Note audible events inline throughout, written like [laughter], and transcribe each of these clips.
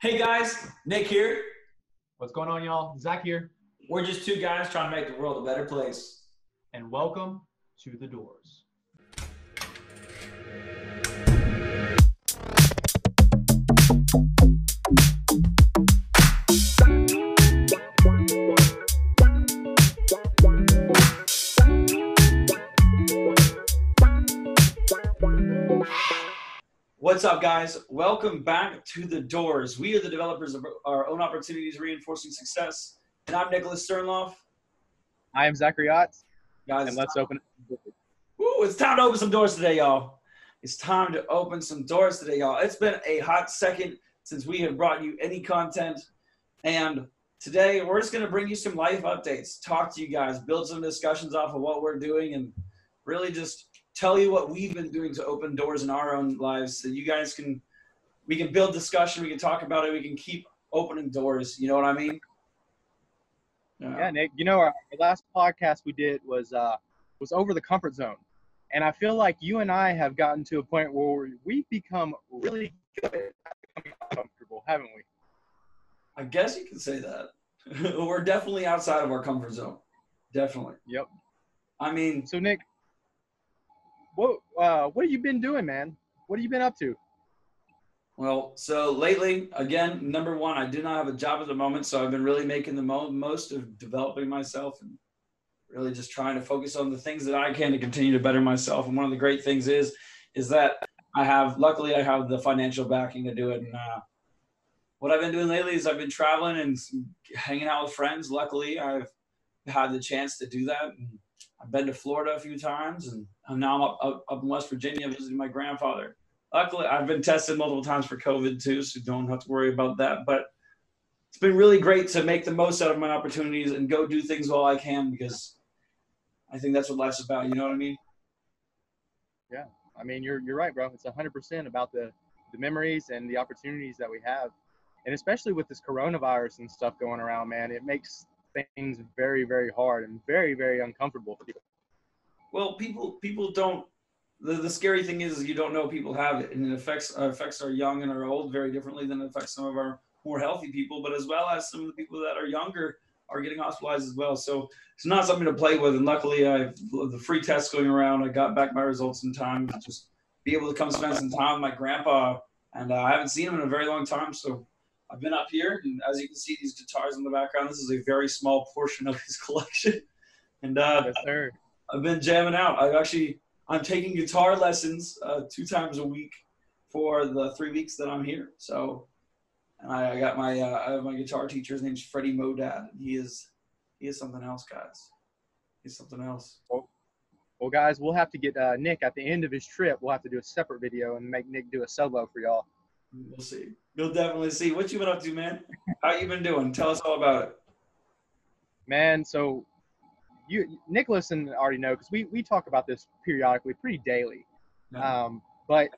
Hey guys, Nick here. What's going on, y'all? Zach here, We're just two guys trying to make the world a better place. and welcome to the doors. What's up, guys? Welcome back to the Doors. We are the developers of our own opportunities, reinforcing success. And I'm Nicholas Sternloff. I am Zachary Otts, Guys, and let's open it. Woo, it's time to open some doors today, y'all. It's time to open some doors today, y'all. It's been a hot second since we have brought you any content. And today we're just going to bring you some life updates, talk to you guys, build some discussions off of what we're doing, and really just tell you what we've been doing to open doors in our own lives so you guys can, we can build discussion, we can talk about it, we can keep opening doors. You know what I mean? Yeah, Nick. You know, our, last podcast we did was uh, was over the comfort zone, and I feel like you and I have gotten to a point where we've become really good at becoming uncomfortable, haven't we? I guess you can say that. [laughs] We're definitely outside of our comfort zone. Definitely. Yep. I mean, So, Nick, what uh, what have you been doing, man? What have you been up to? well, so lately, again, number one, I do not have a job at the moment, so I've been really making the mo- most of developing myself and really just trying to focus on the things that I can to continue to better myself. And one of the great things is, is that I have, luckily, I have the financial backing to do it. And uh, what I've been doing lately is I've been traveling and hanging out with friends. Luckily, I've had the chance to do that. And I've been to Florida a few times, and I'm now up, up, up in West Virginia visiting my grandfather. Luckily, I've been tested multiple times for COVID too, so don't have to worry about that. But it's been really great to make the most out of my opportunities and go do things while I can because I think that's what life's about. You know what I mean? Yeah, I mean, you're you're right, bro. It's 100% about the the memories and the opportunities that we have, and especially with this coronavirus and stuff going around, man, it makes things very very hard and very very uncomfortable for people. Well, people people don't. The, the scary thing is, you don't know people have it, and it affects uh, affects our young and our old very differently than it affects some of our more healthy people, but as well as some of the people that are younger are getting hospitalized as well. So it's not something to play with. And luckily, I the free tests going around. I got back my results in time to just be able to come spend some time with my grandpa, and uh, I haven't seen him in a very long time. So I've been up here, and as you can see, these guitars in the background. This is a very small portion of his [laughs] collection, and uh, Yes. I've been jamming out. I've actually I'm taking guitar lessons uh, two times a week for the three weeks that I'm here. So, and I, I got my uh, I have my guitar teacher. His name's Freddie Modad. He is he is something else, guys. He's something else. Well, guys, we'll have to get uh, Nick at the end of his trip. We'll have to do a separate video and make Nick do a solo for y'all. We'll see. You'll definitely see. What you been up to, man? How you been doing? Tell us all about it. Man, so you Nicholas and already know because we we talk about this periodically, pretty daily. Um, but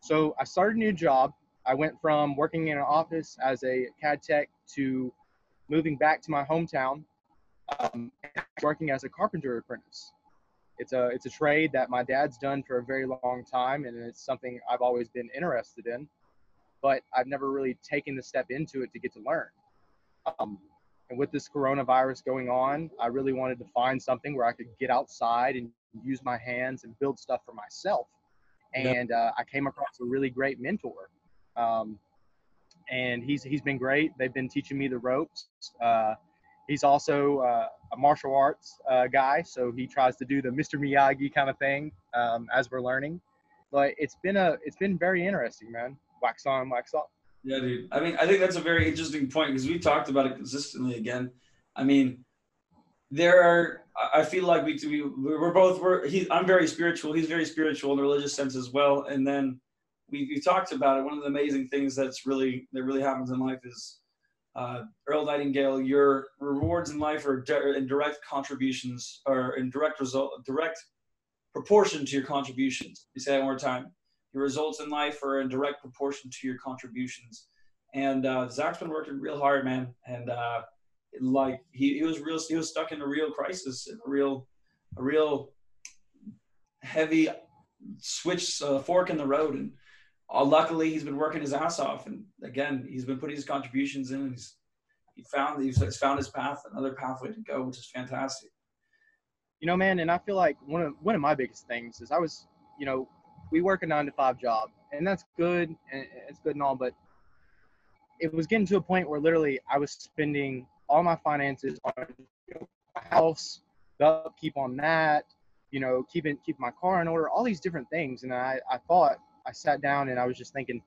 so I started a new job. I went from working in an office as a CAD tech to moving back to my hometown, um, working as a carpenter apprentice. It's a it's a trade that my dad's done for a very long time, and it's something I've always been interested in, but I've never really taken the step into it to get to learn. Um, and with this coronavirus going on, I really wanted to find something where I could get outside and use my hands and build stuff for myself. And uh, I came across a really great mentor. Um, and he's he's been great. They've been teaching me the ropes. Uh, he's also uh, a martial arts uh, guy, so he tries to do the Mr. Miyagi kind of thing um, as we're learning. But it's been a it's been very interesting, man. Wax on, wax off. Yeah, dude. I mean, I think that's a very interesting point because we talked about it consistently again. I mean, there are. I- feel like we we we're both we're he. I'm very spiritual. He's very spiritual in the religious sense as well. And then we we talked about it. One of the amazing things that's really that really happens in life is uh, Earl Nightingale. Your rewards in life are di- in direct contributions or in direct result direct proportion to your contributions. You say that one more time your results in life are in direct proportion to your contributions. And uh, Zach's been working real hard, man. And uh, like he, he was real, he was stuck in a real crisis, a real, a real heavy switch uh, fork in the road. And uh, luckily he's been working his ass off, and again, he's been putting his contributions in. And he's he found he's found his path, another pathway to go, which is fantastic. You know, man, and I feel like one of one of my biggest things is I was, you know, we work a nine to five job, and that's good, and it's good and all, but it was getting to a point where literally I was spending all my finances on my house, the upkeep on that, you know, keeping keep my car in order, all these different things. And I, I thought I sat down and I was just thinking,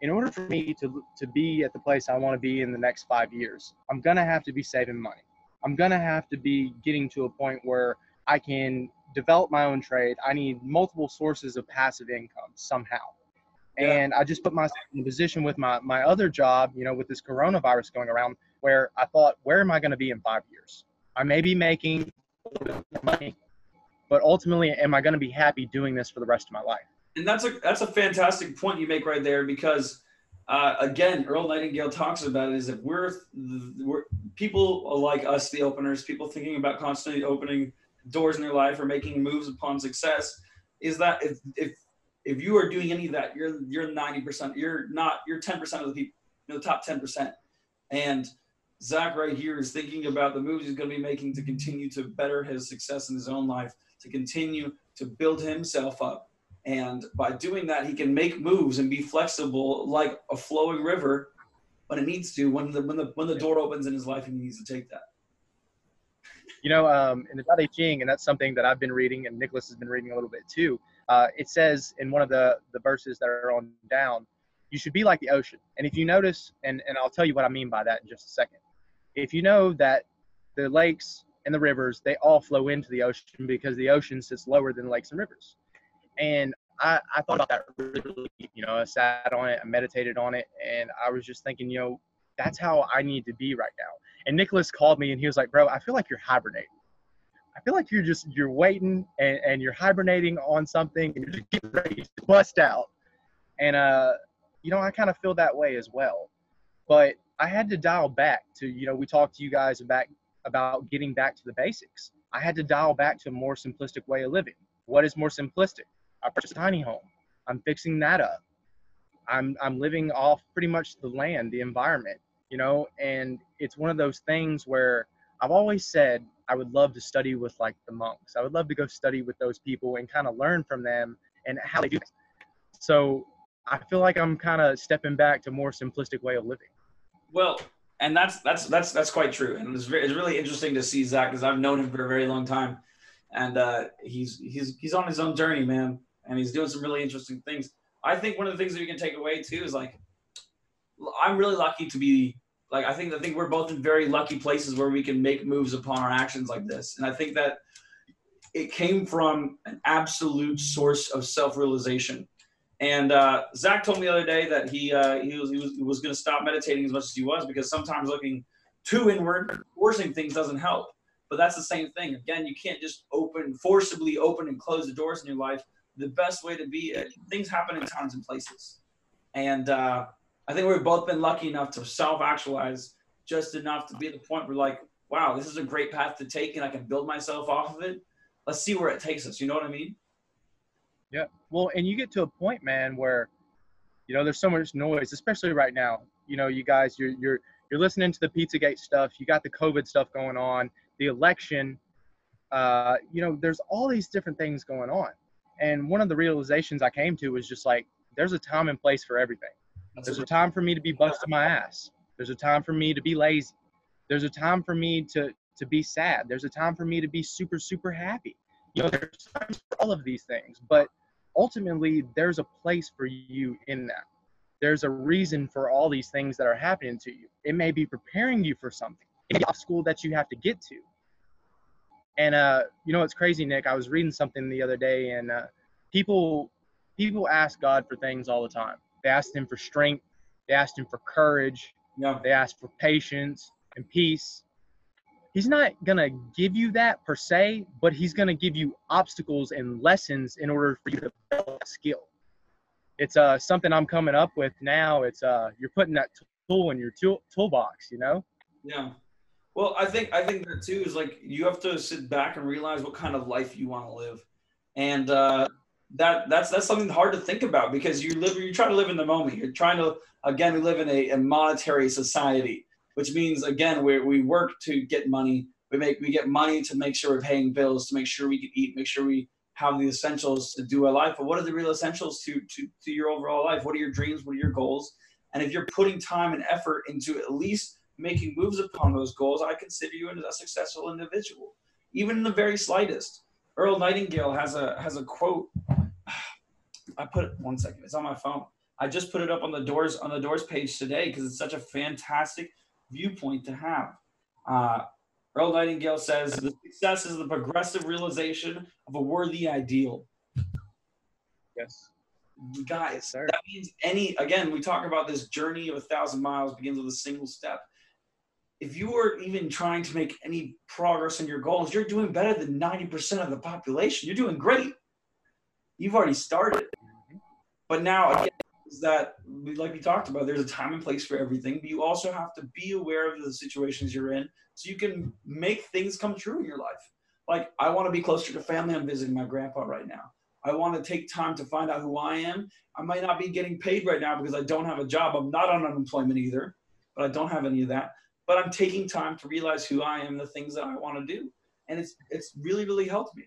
in order for me to to be at the place I want to be in the next five years, I'm gonna have to be saving money. I'm gonna have to be getting to a point where I can develop my own trade. I need multiple sources of passive income somehow. Yeah. And I just put myself in a position with my, my other job, you know, with this coronavirus going around, where I thought, where am I going to be in five years? I may be making money, but ultimately, am I going to be happy doing this for the rest of my life? And that's a that's a fantastic point you make right there because, uh, again, Earl Nightingale talks about it is that we're we're people like us, the openers, people thinking about constantly opening doors in their life or making moves upon success, is that if if if you are doing any of that, you're you're 90%, you're not, you're 10% of the people, you know, the top 10%. And Zach right here is thinking about the moves he's going to be making to continue to better his success in his own life, to continue to build himself up. And by doing that, he can make moves and be flexible like a flowing river when it needs to, when the when the when the door opens in his life he needs to take that. You know, um, in the Tao Te Ching, and that's something that I've been reading, and Nicholas has been reading a little bit too. Uh, it says in one of the the verses that are on down, you should be like the ocean. And if you notice, and and I'll tell you what I mean by that in just a second if you know that the lakes and the rivers they all flow into the ocean because the ocean sits lower than lakes and rivers and I, I thought about that really you know i sat on it i meditated on it and i was just thinking you know that's how i need to be right and nicholas called me and he was like bro i feel like you're hibernating i feel like you're just you're waiting and, and you're hibernating on something and you're just getting ready to bust out and uh you know i kind of feel that way as well but I had to dial back to, you know, we talked to you guys about about getting back to the basics. I had to dial back to a more simplistic way of living. What is more simplistic? I purchased a tiny home. I'm fixing that up. I'm I'm living off pretty much the land, the environment, you know, and it's one of those things where I've always said I would love to study with like the monks. I would love to go study with those people and kind of learn from them and how they do things. So I feel like I'm kind of stepping back to more simplistic way of living. Well, and that's that's that's that's quite true, and it's, it's really interesting to see Zach because I've known him for a very long time, and uh, he's he's he's on his own journey, man, and he's doing some really interesting things. I think one of the things that you can take away too is like, I'm really lucky to be like I think I think we're both in very lucky places where we can make moves upon our actions like this, and I think that it came from an absolute source of self-realization and uh, Zach told me the other day that he uh, he was he was, was going to stop meditating as much as he was because sometimes looking too inward, forcing things doesn't help. But that's the same thing. Again, you can't just open forcibly open and close the doors in your life. The best way to be uh, things happen in times and places, and uh, I think we've both been lucky enough to self-actualize just enough to be at the point where like, wow, this is a great path to take, and I can build myself off of it. Let's see where it takes us. You know what I mean? Yeah. Well, and you get to a point, man, where you know there's so much noise, especially right now. You know, you guys, you're you're you're listening to the PizzaGate stuff. You got the COVID stuff going on, the election. Uh, you know, there's all these different things going on. And one of the realizations I came to was just like, there's a time and place for everything. There's a time for me to be busting my ass. There's a time for me to be lazy. There's a time for me to to be sad. There's a time for me to be super super happy. You know, there's times for all of these things, but ultimately there's a place for you in that there's a reason for all these things that are happening to you it may be preparing you for something it may be school that you have to get to and uh you know it's crazy nick i was reading something the other day and uh people people ask god for things all the time they ask him for strength they asked him for courage yeah. they ask for patience and peace he's not going to give you that per se, but he's going to give you obstacles and lessons in order for you to develop a skill. It's uh, something I'm coming up with now. It's uh, you're putting that tool in your tool, toolbox, you know? Yeah. Well, I think I think that too is like you have to sit back and realize what kind of life you want to live, and uh, that that's that's something hard to think about because you live you try to live in the moment. You're trying to again we live in a, a monetary society, which means again we we work to get money. We make we get money to make sure we're paying bills, to make sure we can eat, make sure we have the essentials to do a life. But what are the real essentials to to to your overall life? What are your dreams? What are your goals? And if you're putting time and effort into at least making moves upon those goals, I consider you as a successful individual, even in the very slightest. Earl Nightingale has a has a quote. I put it one second. It's on my phone. I just put it up on the doors on the doors page today because it's such a fantastic viewpoint to have. Uh, Earl Nightingale says the success is the progressive realization of a worthy ideal. Yes. Guys, Sir. that means any again, we talk about this journey of a thousand miles begins with a single step. If you are even trying to make any progress in your goals, you're doing better than 90% of the population. You're doing great. You've already started. But now again, is that like we talked about, there's a time and place for everything, but you also have to be aware of the situations you're in so you can make things come true in your life. Like I want to be closer to family. I'm visiting my grandpa right now. I want to take time to find out who I am. I might not be getting paid right now because I don't have a job. I'm not on unemployment either, but I don't have any of that. But I'm taking time to realize who I am, the things that I want to do, and it's it's really really helped me.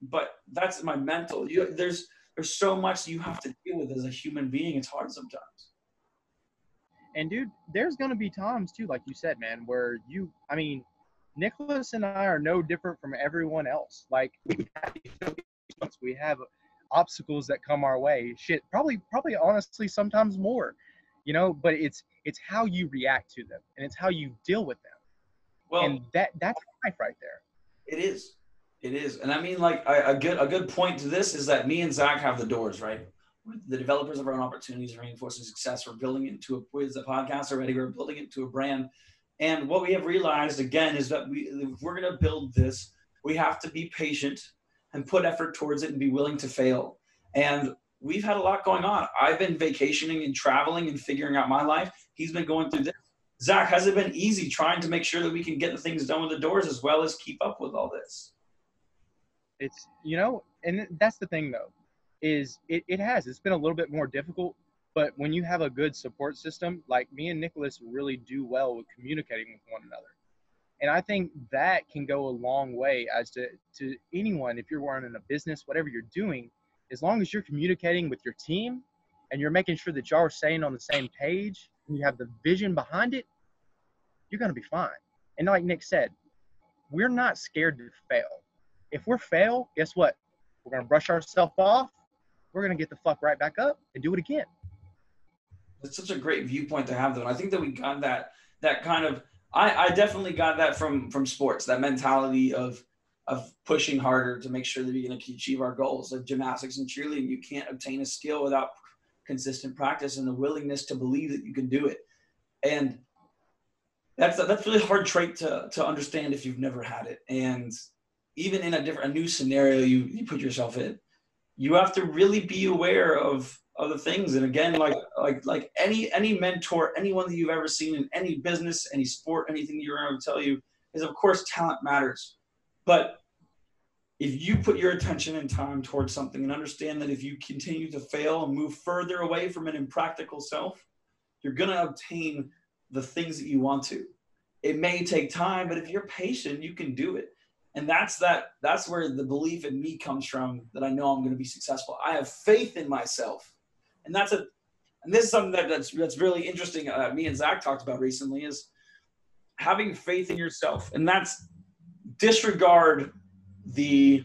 But that's my mental. You, there's there's so much you have to deal with as a human being. It's hard sometimes. And dude, there's gonna be times too, like you said, man, where you I mean, Nicholas and I are no different from everyone else. Like we have, obstacles that come our way. Shit, probably probably honestly sometimes more. You know, but it's it's how you react to them and it's how you deal with them. Well, and that that's life right there. It is. It is. And I mean, like, I, a good a good point to this is that me and Zach have the doors, right? The developers of our own opportunities, reinforcing success. We're building it into a podcast already. We're building it into a brand. And what we have realized again is that we, we're going to build this, we have to be patient and put effort towards it and be willing to fail. And we've had a lot going on. I've been vacationing and traveling and figuring out my life. He's been going through this. Zach, has it been easy trying to make sure that we can get the things done with the doors as well as keep up with all this? It's you know, and that's the thing though, is it, it has. It's been a little bit more difficult, but when you have a good support system, like me and Nicholas really do well with communicating with one another. And I think that can go a long way as to, to anyone, if you're running a business, whatever you're doing, as long as you're communicating with your team and you're making sure that y'all are staying on the same page and you have the vision behind it, you're going to be fine. And like Nick said, we're not scared to fail. If we're fail, guess what? We're to brush ourselves off. We're to get the fuck right back up and do it again. It's such a great viewpoint to have, though. And I think that we got that that kind of. I, I definitely got that from from sports. That mentality of of pushing harder to make sure that going to achieve our goals. Like gymnastics and cheerleading, you can't obtain a skill without consistent practice and the willingness to believe that you can do it. And that's that's a really hard trait to to understand if you've never had it. And even in a different a new scenario you you put yourself in, you have to really be aware of the things. And again, like like like any any mentor, anyone that you've ever seen in any business, any sport, anything you're going to tell you is of course talent matters. But if you put your attention and time towards something and understand that if you continue to fail and move further away from an impractical self, you're going to obtain the things that you want to. It may take time, but if you're patient, you can do it. And that's that that's where the belief in me comes from that I know I'm going to be successful. I have faith in myself. And that's a and this is something that, that's that's really interesting. Uh, me and Zach talked about recently is having faith in yourself, and that's disregard the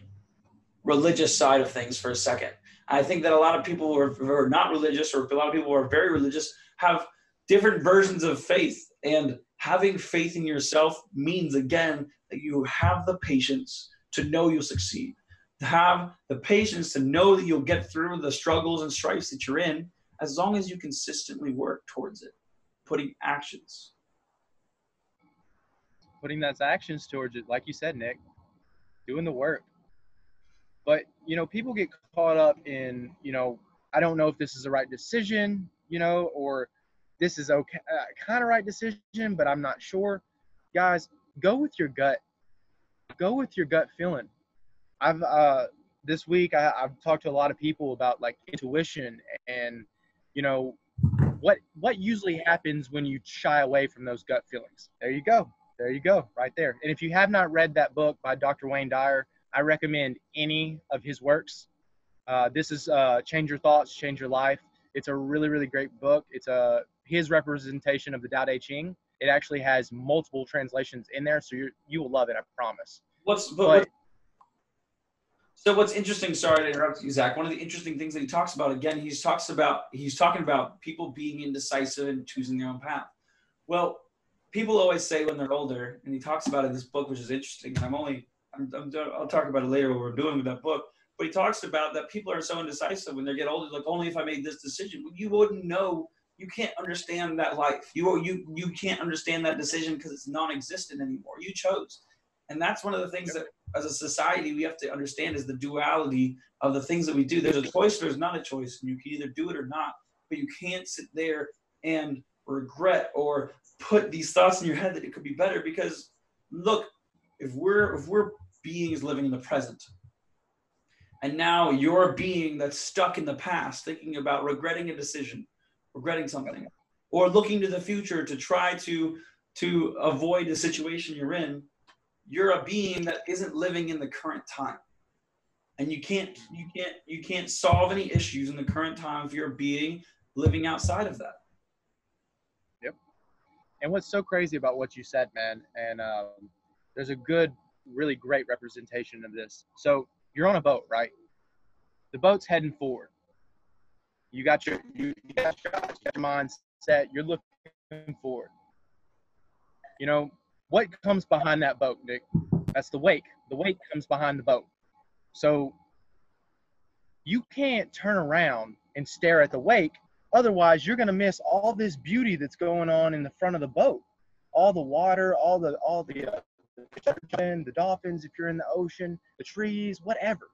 religious side of things for a second. I think that a lot of people who are, who are not religious, or a lot of people who are very religious, have different versions of faith. And having faith in yourself means, again, that you have the patience to know you'll succeed, to have the patience to know that you'll get through the struggles and strifes that you're in, as long as you consistently work towards it, putting actions. Putting those actions towards it, like you said, Nick, doing the work. But, you know, people get caught up in, you know, I don't know if this is the right decision, you know, or this is okay, uh, kind of right decision, but I'm not sure. Guys, go with your gut. Go with your gut feeling. I've uh, this week I, I've talked to a lot of people about like intuition and you know what what usually happens when you shy away from those gut feelings. There you go. There you go, right there. And if you have not read that book by Dr. Wayne Dyer, I recommend any of his works. Uh, this is uh, Change Your Thoughts, Change Your Life. It's a really, really great book. It's a his representation of the Tao Te Ching. It actually has multiple translations in there, so you you will love it. I promise. What's but, but so what's interesting? Sorry to interrupt you, Zach. One of the interesting things that he talks about again, he talks about he's talking about people being indecisive and choosing their own path. Well, people always say when they're older, and he talks about it in this book, which is interesting. And I'm only I'm, I'm I'll talk about it later what we're doing with that book. But he talks about that people are so indecisive when they get older. Like only if I made this decision, you wouldn't know. You can't understand that life. You you you can't understand that decision because it's non-existent anymore. You chose, and that's one of the things that as a society we have to understand is the duality of the things that we do. There's a choice, there's not a choice, and you can either do it or not. But you can't sit there and regret or put these thoughts in your head that it could be better because look, if we're if we're beings living in the present, and now you're a being that's stuck in the past, thinking about regretting a decision, regretting something, or looking to the future to try to to avoid the situation you're in, you're a being that isn't living in the current time. And you can't you can't you can't solve any issues in the current time if you're a being living outside of that. Yep. And what's so crazy about what you said man and um, there's a good really great representation of this. So you're on a boat right? The boat's heading forward you got your you, got your, your mind set you're looking forward you know what comes behind that boat, Nick? That's the wake. The wake comes behind the boat. So you can't turn around and stare at the wake. Otherwise, you're going to miss all this beauty that's going on in the front of the boat. All the water, all the all the uh, the dolphins if you're in the ocean, the trees, whatever.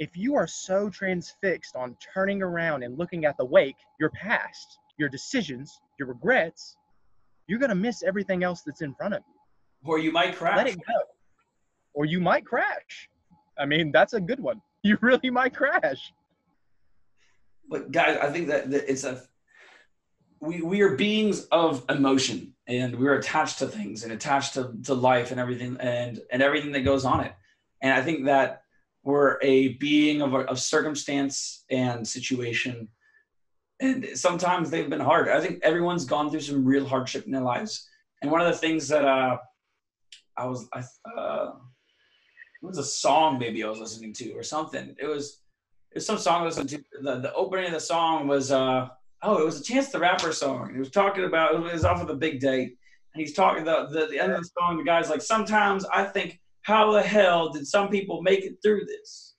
If you are so transfixed on turning around and looking at the wake, your past, your decisions, your regrets, you're going to miss everything else that's in front of you. Or you might crash. Let it go. Or you might crash. I mean, that's a good one. [laughs] You really might crash. But guys, I think that, that it's a we we are beings of emotion and we're attached to things and attached to, to life and everything and and everything that goes on it. And I think that we're a being of, of circumstance and situation and sometimes they've been hard. I think everyone's gone through some real hardship in their lives. And one of the things that uh, I was, I, uh, it was a song maybe I was listening to or something. It was, it was some song I listened to. The, the opening of the song was, uh, oh, it was a Chance the Rapper song. He was talking about, it was off of the big day. And he's talking, the, the, the end of the song, the guy's like, sometimes I think, how the hell did some people make it through this?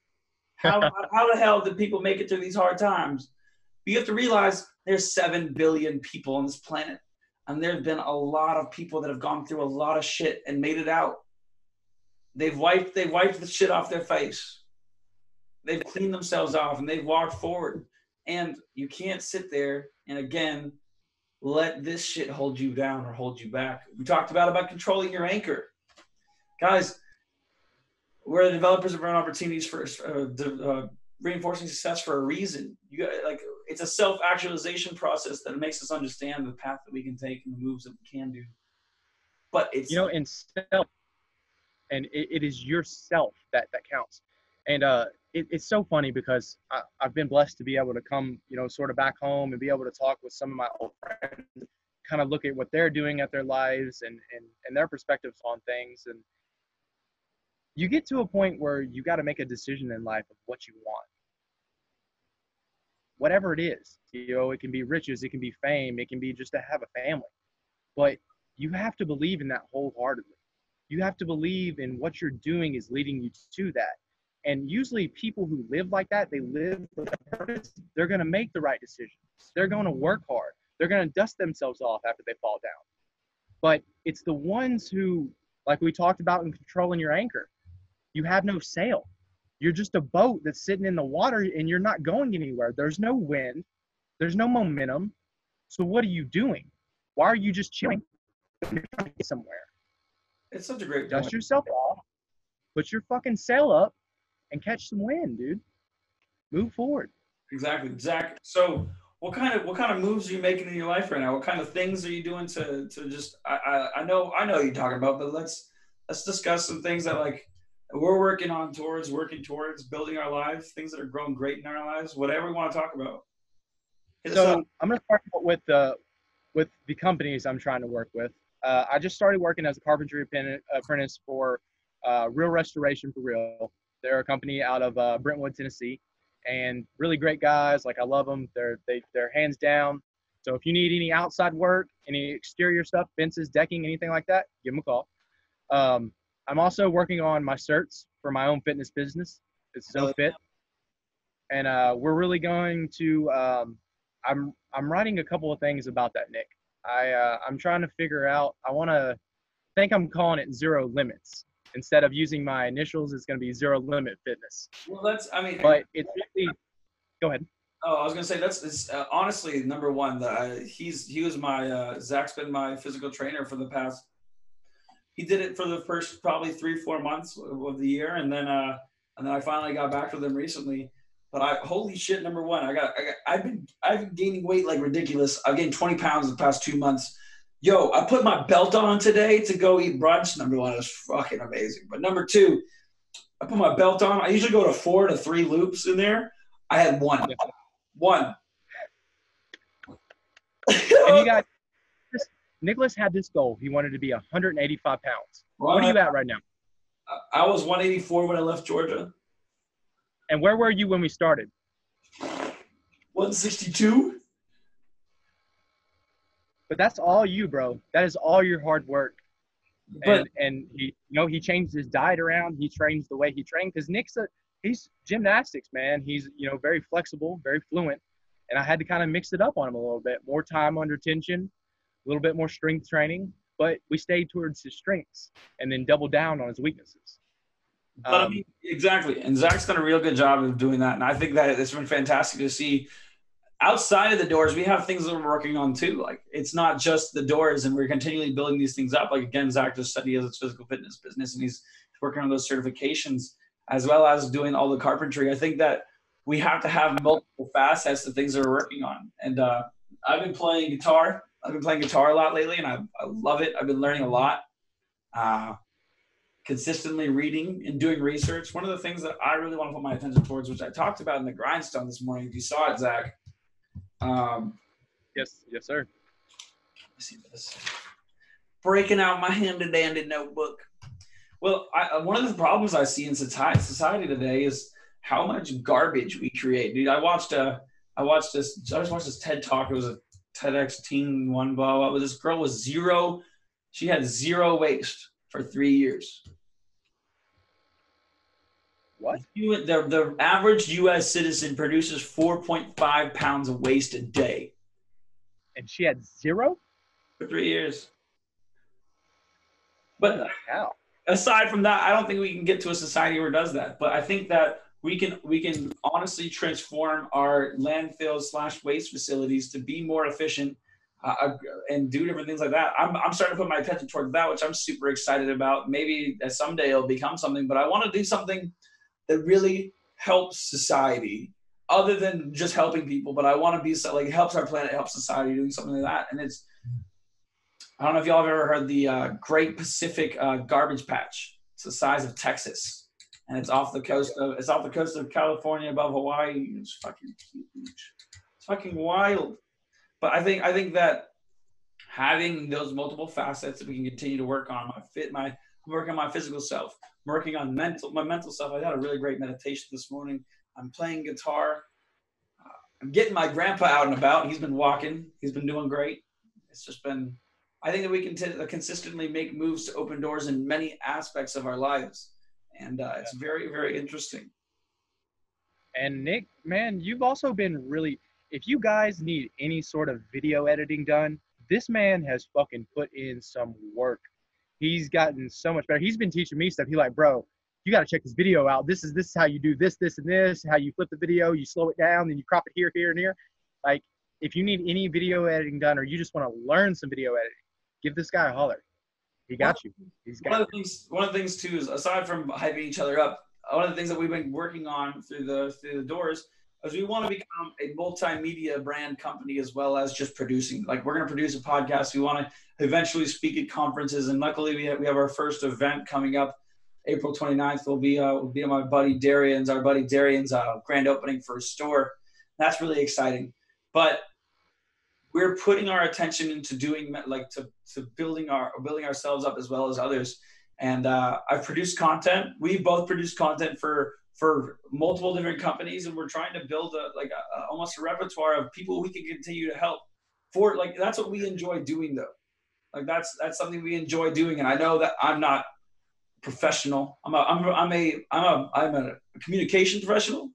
How, [laughs] how the hell did people make it through these hard times? But you have to realize there's 7 billion people on this planet. And there have been a lot of people that have gone through a lot of shit and made it out. They've wiped, they've wiped the shit off their face. They've cleaned themselves off and they've walked forward. And you can't sit there and again let this shit hold you down or hold you back. We talked about about controlling your anchor. Guys, we're the developers have run opportunities for uh, uh, reinforcing success for a reason. You like it's a self-actualization process that makes us understand the path that we can take and the moves that we can do. But it's you know, in self, and it, it is yourself that that counts. And uh, it, it's so funny because I, I've been blessed to be able to come, you know, sort of back home and be able to talk with some of my old friends, kind of look at what they're doing at their lives and and and their perspectives on things and you get to a point where you got to make a decision in life of what you want whatever it is. You know, it can be riches, it can be fame, it can be just to have a family. But you have to believe in that wholeheartedly. You have to believe in what you're doing is leading you to that. And usually, people who live like that, they live for a purpose. They're going to make the right decisions. They're going to work hard. They're going to dust themselves off after they fall down. But it's the ones who, like we talked about in controlling your anchor, you have no sail. You're just a boat that's sitting in the water and you're not going anywhere. There's no wind, there's no momentum. So what are you doing? Why are you just chilling somewhere? It's such a great Dust point. yourself off, put your fucking sail up, and catch some wind, dude. Move forward. Exactly, Zach. So, what kind of what kind of moves are you making in your life right now? What kind of things are you doing to to just? I I, I know I know you're talking about, but let's let's discuss some things that like we're working on towards working towards building our lives, things that are growing great in our lives, whatever we want to talk about. So I'm going to start with the with the companies I'm trying to work with. Uh, I just started working as a carpentry apprentice for uh, Real Restoration for Real. They're a company out of uh, Brentwood, Tennessee, and really great guys. Like I love them. They're they they're hands down. So if you need any outside work, any exterior stuff, fences, decking, anything like that, give them a call. Um, I'm also working on my certs for my own fitness business. It's so fit, and uh, we're really going to. Um, I'm I'm writing a couple of things about that, Nick. I uh, I'm trying to figure out. I want to. think I'm calling it zero limits instead of using my initials. It's going to be zero limit fitness. Well, that's. I mean, but it's really. Go ahead. Oh, I was gonna say that's uh, honestly number one. That he's he was my uh, Zach's been my physical trainer for the past he did it for the first probably three four months of the year, and then uh, and then I finally got back with him recently. But I holy shit, number one, I got, I got I've been I've been gaining weight like ridiculous. I've gained 20 pounds in the past two months. Yo, I put my belt on today to go eat brunch. Number one, it was fucking amazing. But number two, I put my belt on. I usually go to four to three loops in there. I had one. One. and you got Nicholas had this goal. He wanted to be 185 pounds. Well, what are you at right now? I was 184 when I left Georgia. And where were you when we started? 162. But that's all you, bro. That is all your hard work. But, and and he you know he changed his diet around. He trains the way he trained because Nick's a he's gymnastics man. He's you know very flexible, very fluent, and I had to kind of mix it up on him a little bit. More time under tension, a little bit more strength training, but we stayed towards his strengths and then double down on his weaknesses. But um, I mean, exactly. And Zach's done a real good job of doing that. And I think that it's been fantastic to see outside of the doors, we have things that we're working on too. Like it's not just the doors and we're continually building these things up. Like again, Zach just said he has his physical fitness business and he's working on those certifications as well as doing all the carpentry. I think that we have to have multiple facets of things that we're working on. And uh, I've been playing guitar I've been playing guitar a lot lately, and I, I love it. I've been learning a lot. Uh, consistently reading and doing research. One of the things that I really want to put my attention towards, which I talked about in the grindstone this morning, if you saw it, Zach. Um, yes, yes, sir. see this. Breaking out my handy dandy notebook. Well, I, one of the problems I see in society today is how much garbage we create, dude. I watched a, I watched this, I just watched this TED talk. It was a TEDx teen one blah blah. This girl was zero. She had zero waste for three years. What? The, the average U.S. citizen produces 4.5 pounds of waste a day. And she had zero? For three years. But how? aside from that, I don't think we can get to a society where it does that. But I think that we can we can honestly transform our landfills slash waste facilities to be more efficient uh, uh, and do different things like that. I'm, I'm starting to put my attention toward that, which I'm super excited about. Maybe someday it'll become something, but I want to do something that really helps society other than just helping people. But I want to be so, like helps our planet, helps society, doing something like that. And it's I don't know if y'all have ever heard the uh, Great Pacific uh, Garbage Patch. It's the size of Texas and it's off the coast of it's off the coast of California above Hawaii. It's fucking huge. It's fucking wild. But I think I think that having those multiple facets that we can continue to work on my fit my I'm working on my physical self. I'm working on mental my mental self. I had a really great meditation this morning. I'm playing guitar. I'm getting my grandpa out and about. He's been walking. He's been doing great. It's just been I think that we can t- consistently make moves to open doors in many aspects of our lives and uh, it's very very interesting. And Nick, man, you've also been really. If you guys need any sort of video editing done, this man has fucking put in some work. He's gotten so much better. He's been teaching me stuff. He's like, bro, you got to check this video out. This is this is how you do this, this, and this. How you flip the video, you slow it down, then you crop it here, here, and here. Like, if you need any video editing done, or you just want to learn some video editing, give this guy a holler. He got you. He's got one of the things. One of the things too is aside from hyping each other up, one of the things that we've been working on through the through the doors is we want to become a multimedia brand company as well as just producing. Like we're going to produce a podcast. We want to eventually speak at conferences, and luckily we have, we have our first event coming up April 29th. Will be uh, will be my buddy Darian's our buddy Darian's uh, grand opening for a store. That's really exciting, but we're putting our attention into doing like to, to building our building ourselves up as well as others. And uh, i've produced content. We both produced content for for multiple different companies and we're trying to build a like a, a, almost a repertoire of people we can continue to help for like that's what we enjoy doing though. Like that's that's something we enjoy doing. And i know that i'm not professional. I'm a i'm a i'm a i'm a, I'm a communication professional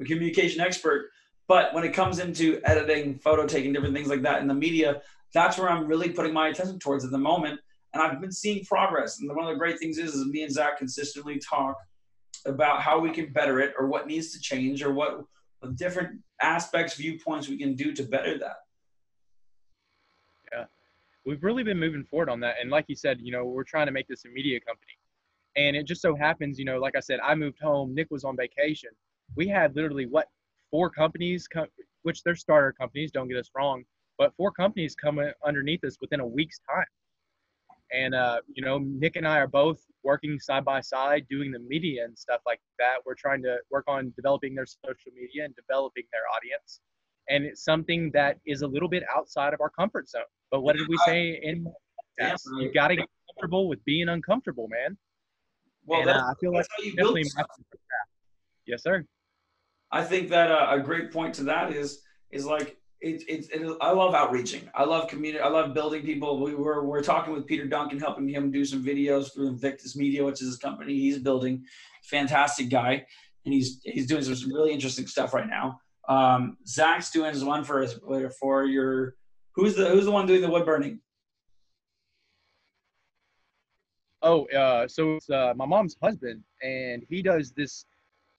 a communication expert but when it comes into editing, photo taking, different things like that in the media, that's where I'm really putting my attention towards at the moment. And I've been seeing progress. And one of the great things is, is me and Zach consistently talk about how we can better it or what needs to change or what different aspects, viewpoints we can do to better that. Yeah. We've really been moving forward on that. And like you said, you know, we're trying to make this a media company. And it just so happens, you know, like I said, I moved home, Nick was on vacation. We had literally what four companies, which they're starter companies, don't get us wrong, but four companies come underneath us within a week's time. And, uh, you know, Nick and I are both working side by side, doing the media and stuff like that. We're trying to work on developing their social media and developing their audience. And it's something that is a little bit outside of our comfort zone. But what did we say in yes, you got to get comfortable with being uncomfortable, man. Well, and, uh, I feel like definitely Yes, sir. I think that uh, a great point to that is is like it, it, it, I love outreaching. I love community. I love building people. We were we're talking with Peter Duncan, helping him do some videos through Invictus Media, which is his company he's building. Fantastic guy, and he's he's doing some really interesting stuff right now. Um, Zach's doing his one for us for your who's the who's the one doing the wood burning. Oh, uh, so it's uh, my mom's husband, and he does this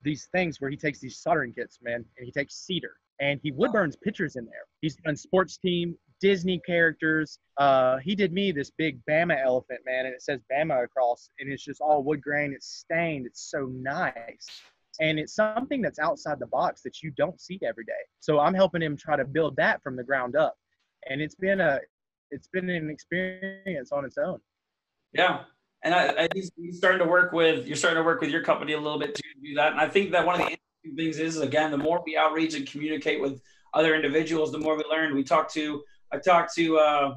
these things where he takes these soldering kits, man, and he takes cedar and he wood burns pictures in there. He's done sports team, Disney characters. Uh, he did me this big Bama elephant, man, and it says Bama across, and it's just all wood grain. It's stained. It's so nice. And it's something that's outside the box that you don't see every day. So I'm helping him try to build that from the ground up. And it's been a it's been an experience on its own. Yeah and I, I he's, starting to work with you're starting to work with your company a little bit to do that. And I think that one of the interesting things is again, the more we outreach and communicate with other individuals, the more we learn. We talk to I talked to uh,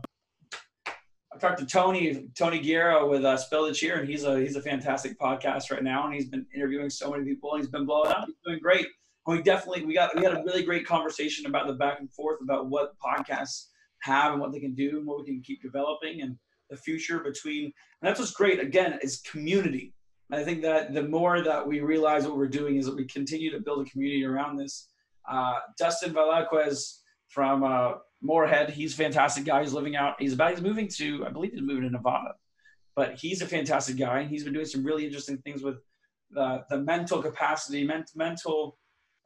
I talked to Tony Tony Guerra with uh, Spill the Cheer, and he's a he's a fantastic podcast right now, and he's been interviewing so many people, and he's been blowing up. He's doing great. And we definitely we got we had a really great conversation about the back and forth about what podcasts have and what they can do and what we can keep developing and the future between and that's what's great again is community. I think that the more that we realize what we're doing is that we continue to build a community around this. Uh, dustin Velasquez from uh, moorhead he's a fantastic guy. He's living out he's about he's moving to i believe he's moving to nevada but he's a fantastic guy. And he's been doing some really interesting things with the, the mental capacity ment, mental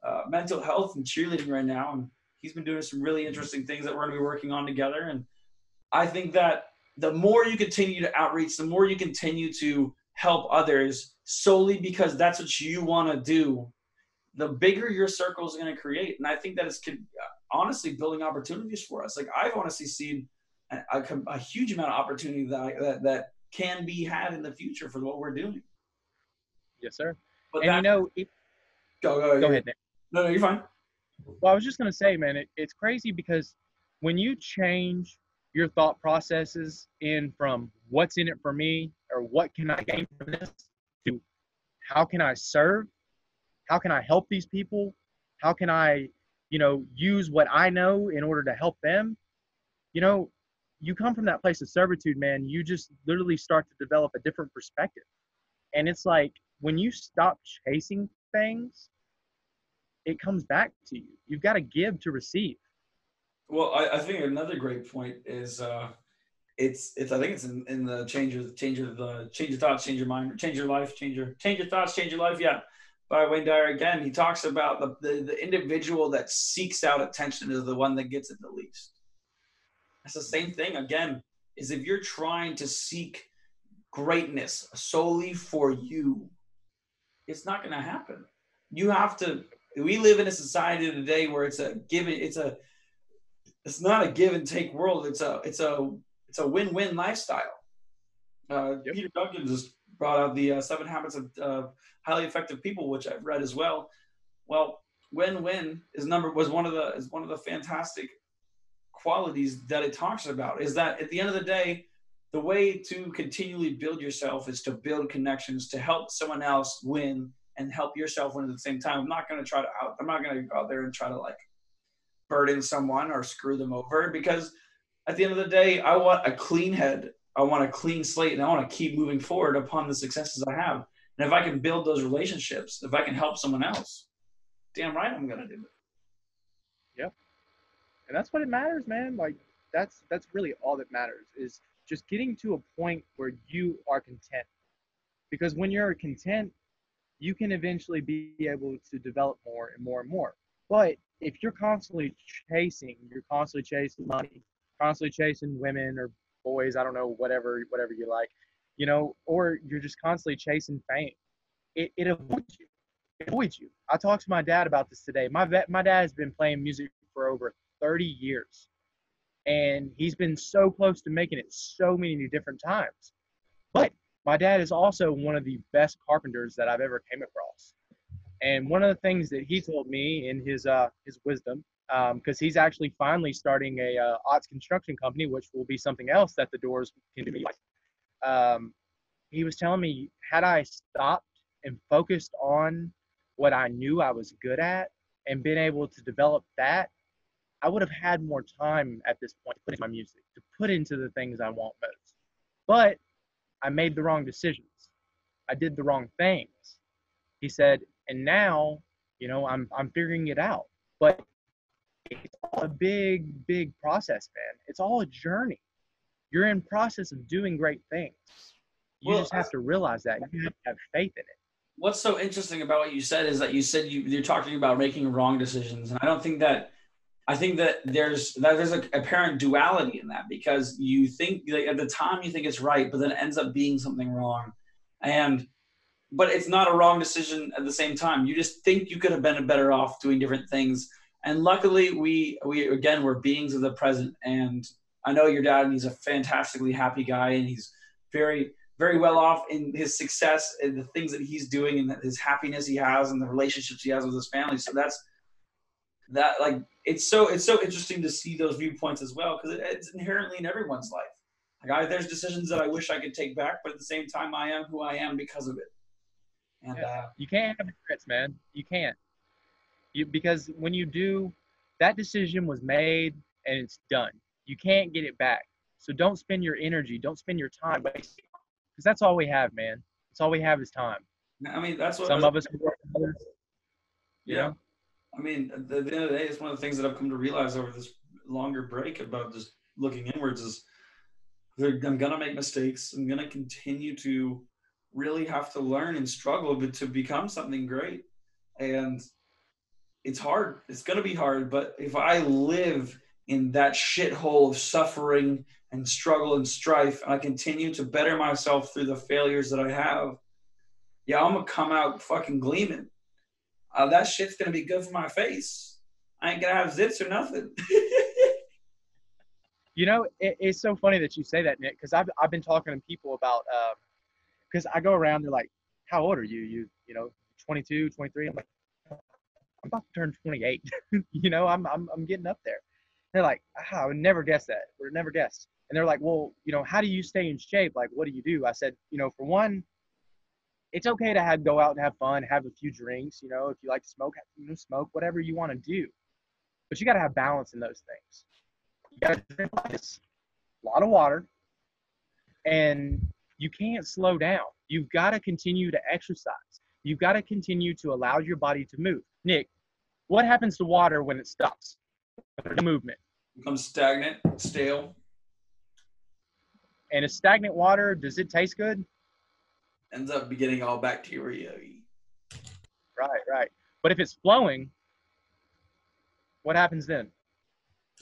uh, mental health and cheerleading right now. And he's been doing some really interesting things that we're going to be working on together. And i think that the more you continue to outreach, the more you continue to help others solely because that's what you want to do, the bigger your circle is going to create. And I think that is honestly building opportunities for us. Like I've honestly seen a, a, a huge amount of opportunity that, I, that, that can be had in the future for what we're doing. Yes, sir. But and that, you know, it, go, go, go ahead. Nick. No, no, you're fine. Well, I was just going to say, man, it, it's crazy because when you change your thought processes in from what's in it for me or what can I gain from this to how can I serve? How can I help these people? How can I, you know, use what I know in order to help them? You know, you come from that place of servitude, man, you just literally start to develop a different perspective. And it's like when you stop chasing things, it comes back to you. You've got to give to receive. Well, I, I think another great point is uh, it's it's I think it's in, in the change of change of the change your thoughts, change your mind, change your life, change your change your thoughts, change your life. Yeah, by Wayne Dyer again. He talks about the, the the individual that seeks out attention is the one that gets it the least. That's the same thing again. Is if you're trying to seek greatness solely for you, it's not going to happen. You have to. We live in a society today where it's a given. It's a. It's not a give and take world. It's a. It's a. It's a win-win lifestyle. Uh, yep. Peter Duncan just brought out the uh, Seven Habits of uh, Highly Effective People, which I've read as well. Well, win-win is number was one of the is one of the fantastic qualities that it talks about. Is that at the end of the day, the way to continually build yourself is to build connections to help someone else win and help yourself win at the same time. I'm not going to try to out. I'm not going to go out there and try to like burden someone or screw them over because at the end of the day, I want a clean head. I want a clean slate, and I want to keep moving forward upon the successes I have. And if I can build those relationships, if I can help someone else, damn right, I'm going to do it. Yep. And that's what it matters, man. Like that's that's really all that matters is just getting to a point where you are content. Because when you're content, you can eventually be able to develop more and more and more. But if you're constantly chasing, you're constantly chasing money, constantly chasing women or boys, I don't know, whatever, whatever you like, you know, or you're just constantly chasing fame, it, it avoids you. It avoids you. I talked to my dad about this today. My my dad has been playing music for over 30 years and he's been so close to making it so many different times. But my dad is also one of the best carpenters that I've ever came across. And one of the things that he told me in his uh, his wisdom, because um, he's actually finally starting a uh, Otts construction company, which will be something else that the doors can be. Um, he was telling me, had I stopped and focused on what I knew I was good at and been able to develop that, I would have had more time at this point to put into my music, to put into the things I want most. But I made the wrong decisions. I did the wrong things. He said, and now, you know, I'm I'm figuring it out. But it's all a big, big process, man. It's all a journey. You're in process of doing great things. You well, just have to realize that. You have to have faith in it. What's so interesting about what you said is that you said you, you're talking about making wrong decisions. And I don't think that I think that there's that there's a apparent duality in that because you think like, at the time you think it's right, but then it ends up being something wrong, and but it's not a wrong decision at the same time. You just think you could have been better off doing different things, and luckily we we again we're beings of the present, and I know your dad, and he's a fantastically happy guy, and he's very very well off in his success and the things that he's doing and his happiness he has and the relationships he has with his family. So that's that like it's so it's so interesting to see those viewpoints as well because it, it's inherently in everyone's life. Like I, there's decisions that I wish I could take back, but at the same time, I am who I am because of it. And yeah. uh, you can't have regrets, man. You can't. You because when you do, that decision was made and it's done. You can't get it back. So don't spend your energy, don't spend your time because that's all we have, man. That's all we have is time. I mean, that's what some of us work others. Yeah. know? I mean, at the end of the day, it's one of the things that I've come to realize over this longer break about just looking inwards is I'm gonna make mistakes. I'm gonna continue to really have to learn and struggle but to become something great. And it's hard. It's gonna be hard. But if I live in that shithole of suffering and struggle and strife, and I continue to better myself through the failures that I have, yeah, I'm gonna come out fucking gleaming uh, that shit's gonna be good for my face. I ain't gonna have zits or nothing. [laughs] you know, it, it's so funny that you say that, Nick, because I've I've been talking to people about because I go around, they're like, "How old are you? You you know, 22, 23?" I'm like, "I'm about to turn 28." [laughs] you know, I'm I'm I'm getting up there. They're like, ah, "I would never guess that. Would never guessed." And they're like, "Well, you know, how do you stay in shape? Like, what do you do?" I said, "You know, for one, it's okay to have go out and have fun, have a few drinks. You know, if you like to smoke, you know, smoke whatever you want to do. But you got to have balance in those things. You got to drink a lot of water, and you can't slow down. You've got to continue to exercise. You've got to continue to allow your body to move. Nick, what happens to water when it stops? The movement becomes stagnant, stale. And a stagnant water, does it taste good? ends up getting all bacteria. Right, right. But if it's flowing, what happens then?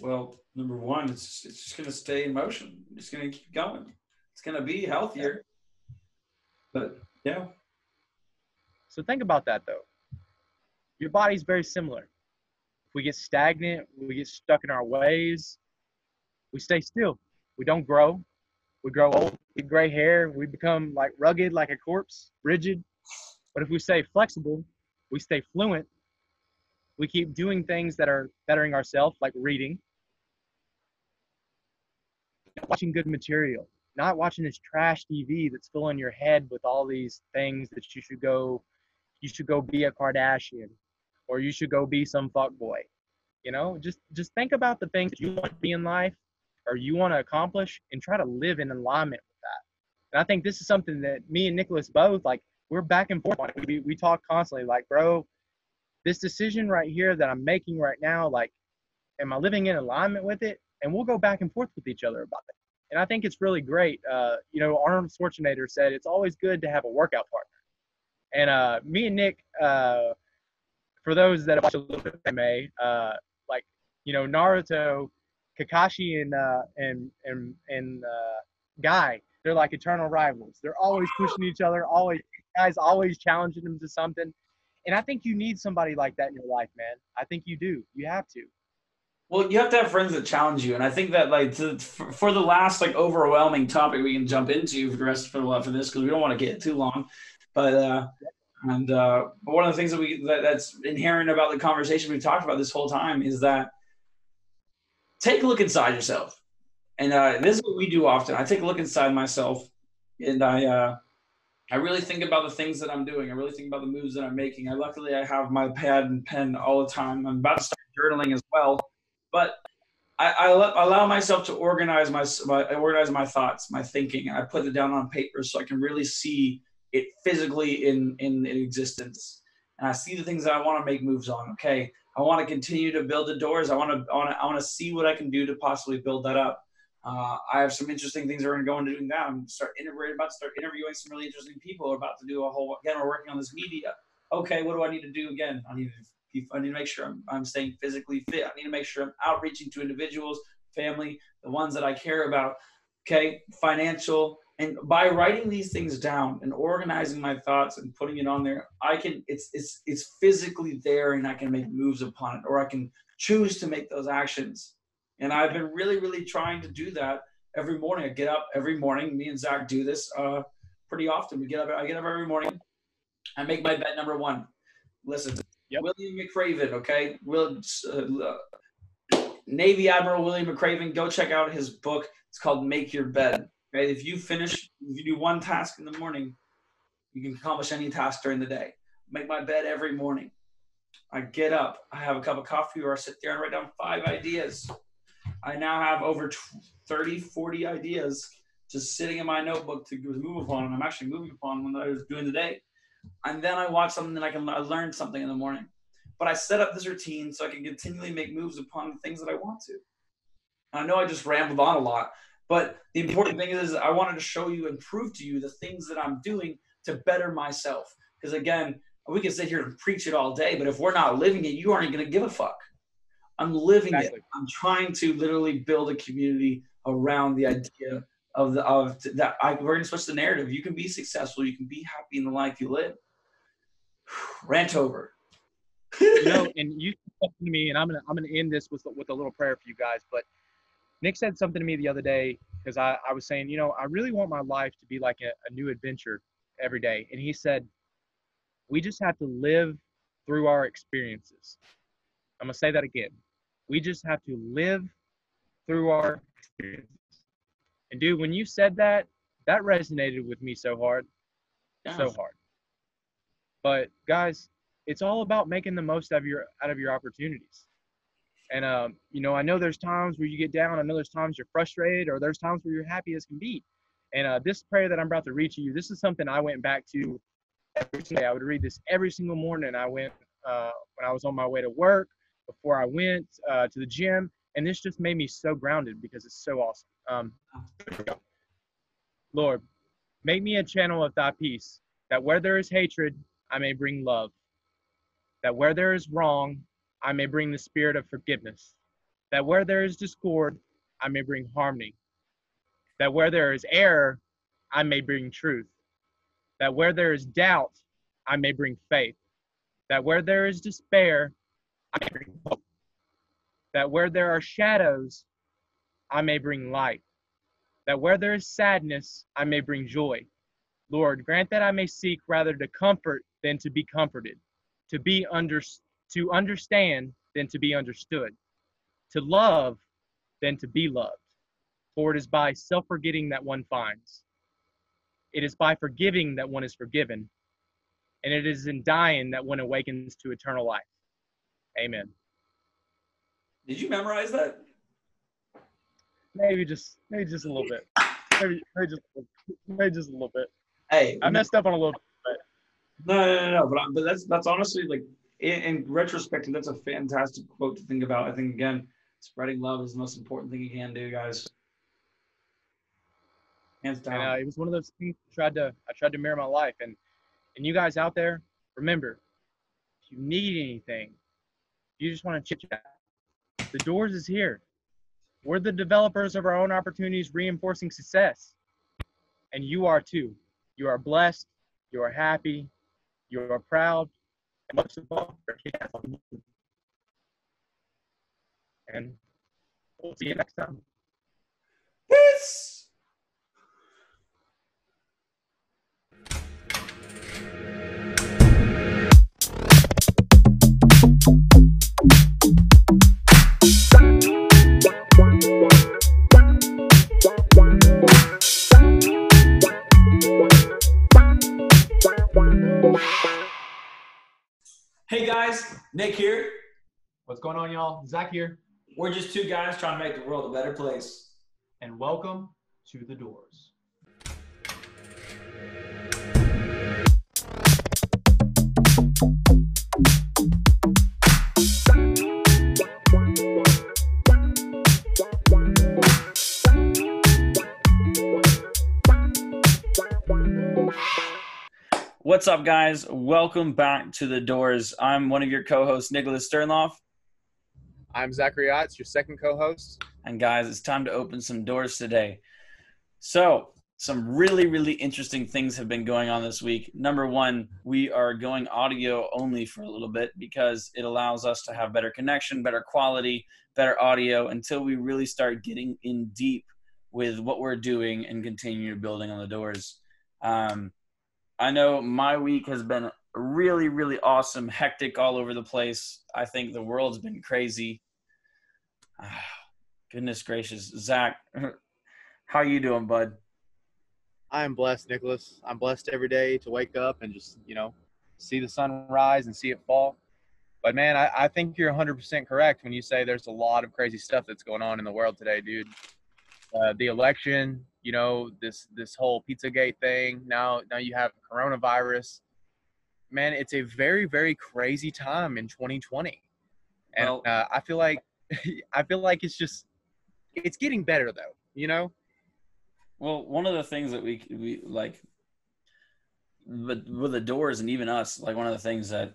Well, number one, it's it's just going to stay in motion. It's going to keep going. It's going to be healthier. But yeah. So think about that though. Your body's very similar. If we get stagnant, we get stuck in our ways, we stay still. We don't grow. We grow old, get gray hair, we become like rugged like a corpse, rigid. But if we stay flexible, we stay fluent, we keep doing things that are bettering ourselves, like reading, watching good material, not watching this trash TV that's filling your head with all these things that you should go, you should go be a Kardashian, or you should go be some fuck boy. You know, just just think about the things that you want to be in life, or you want to accomplish, and try to live in alignment with that. And I think this is something that me and Nicholas both like. We're back and forth. We we talk constantly, like, bro, this decision right here that I'm making right now, like, am I living in alignment with it? And we'll go back and forth with each other about it and I think it's really great. Uh, you know, Arnold Schwarzenegger said it's always good to have a workout partner. And uh, me and Nick, uh, for those that watch a little bit of anime, uh, like you know Naruto, Kakashi, and uh, and and and uh, Guy, they're like eternal rivals. They're always pushing each other. Always guys always challenging them to something. And I think you need somebody like that in your life, man. I think you do. You have to. Well, you have to have friends that challenge you, and I think that like to, for, the last like overwhelming topic we can jump into for the rest for the lot for this because we don't want to get too long, but uh, and uh, one of the things that we that, that's inherent about the conversation we've talked about this whole time is that take a look inside yourself, and uh, this is what we do often. I take a look inside myself, and I uh, I really think about the things that I'm doing. I really think about the moves that I'm making. I luckily I have my pad and pen all the time. I'm about to start journaling as well but I, allow myself to organize my, my organize my thoughts, my thinking. And I put it down on paper so I can really see it physically in, in, in existence. And I see the things that I want to make moves on. Okay, I want to continue to build the doors. I want to I want to, see what I can do to possibly build that up. Uh, I have some interesting things are going to go into doing. I'm start interviewing about to start interviewing some really interesting people. We're about to do a whole again. We're working on this media. Okay, what do I need to do again? I need to I need to make sure I'm, I'm staying physically fit. I need to make sure I'm outreaching to individuals, family, the ones that I care about. Okay, financial. And by writing these things down and organizing my thoughts and putting it on there, I can it's it's it's physically there and I can make moves upon it or I can choose to make those actions. And I've been really, really trying to do that every morning. I get up every morning. Me and Zach do this uh, pretty often. We get up. I get up every morning. I make my bet number one. Listen, Yep. William McRaven, okay? Will, uh, Navy Admiral William McRaven, go check out his book. It's called Make Your Bed. Okay? If you finish, if you do one task in the morning, you can accomplish any task during the day. Make my bed every morning. I get up, I have a cup of coffee, or I sit there and write down five ideas. I now have over 30, 40 ideas just sitting in my notebook to move upon, and I'm actually moving upon when I was doing today and then I watch something and I can I learn something in the morning. But I set up this routine so I can continually make moves upon the things that I want to. And I know I just rambled on a lot, but the important thing is I wanted to show you and prove to you the things that I'm doing to better myself. Because again, we can sit here and preach it all day, but if we're not living it, you aren't going to give a fuck. I'm living exactly. it. I'm trying to literally build a community around the idea of the of that I, we're gonna switch the narrative. You can be successful. You can be happy in the life you live. [sighs] Rant over. you know, [laughs] and you said to me, and I'm gonna I'm gonna end this with with a little prayer for you guys. But Nick said something to me the other day because I, I was saying, you know, I really want my life to be like a, a new adventure every day. And he said, we just have to live through our experiences. I'm gonna say that again. We just have to live through our experiences. And dude, when you said that, that resonated with me so hard. So hard. But guys, it's all about making the most of your out of your opportunities. And um, you know, I know there's times where you get down, I know there's times you're frustrated, or there's times where you're happy as can be. And uh, this prayer that I'm about to read to you, this is something I went back to every day. I would read this every single morning. I went uh, when I was on my way to work, before I went uh, to the gym, and this just made me so grounded because it's so awesome. Um, Lord, make me a channel of thy peace, that where there is hatred, I may bring love, that where there is wrong, I may bring the spirit of forgiveness, that where there is discord, I may bring harmony, that where there is error, I may bring truth, that where there is doubt, I may bring faith. That where there is despair, I may bring hope. That where there are shadows, I may bring light. That where there is sadness, I may bring joy. Lord, grant that I may seek rather to comfort than to be comforted, to be under, to understand than to be understood, to love than to be loved. For it is by self forgetting that one finds. It is by forgiving that one is forgiven. And it is in dying that one awakens to eternal life. Amen. Did you memorize that? Maybe just maybe just a little bit. Maybe, maybe just maybe just a little bit. Hey, I messed up on a little bit. no, no, no, no. But, but that's that's honestly like in, in retrospect, that's a fantastic quote to think about. I think again, spreading love is the most important thing you can do, guys. Hands down. And uh, it was one of those things I tried to I tried to mirror my life. And and you guys out there, remember, if you need anything, you just want to chit chat, the doors is here. We're the developers of our own opportunities, reinforcing success. And you are too. You are blessed. You are happy. You are proud. And most of all, And we'll see you next time. Peace. Nick here. What's going on, y'all? Zach here, We're just two guys trying to make the world a better place. and welcome to the doors. What's up, guys? Welcome back to the Doors. I'm one of your co-hosts, Nicholas Sternloff. I'm Zachary Otts, your second co-host. And guys, it's time to open some doors today. So, some really, really interesting things have been going on this week. Number one, we are going audio only for a little bit because it allows us to have better connection, better quality, better audio until we really start getting in deep with what we're doing and continue building on the doors. Um, I know my week has been really, really awesome, hectic all over the place. I think the world's been crazy. [sighs] Goodness gracious, Zach, [laughs] how you doing, bud? I am blessed, Nicholas. I'm blessed every day to wake up and just, you know, see the sun rise and see it fall. But man, I, I think you're 100% correct when you say there's a lot of crazy stuff that's going on in the world today, dude. Uh, the election, you know, this this whole Pizzagate thing. Now, now you have coronavirus. Man, it's a very, very crazy time in 2020, and Well- uh, I feel like, [laughs] I feel like it's just, it's getting better though. You know, Well, one of the things that we we like, but with the doors and even us, like one of the things that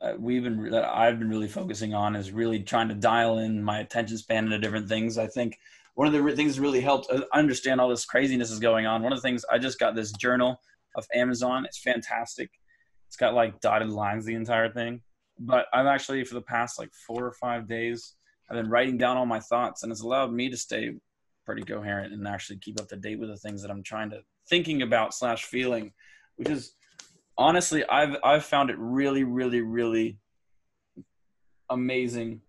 uh, we've been that I've been really focusing on is really trying to dial in my attention span into different things. I think one of the re- things that really helped uh, understand all this craziness is going on. One of the things I just got this journal of Amazon. It's fantastic. It's got like dotted lines the entire thing. But I've actually for the past like four or five days, I've been writing down all my thoughts, and it's allowed me to stay pretty coherent and actually keep up to date with the things that I'm trying to thinking about slash feeling, which is honestly I've I've found it really really really amazing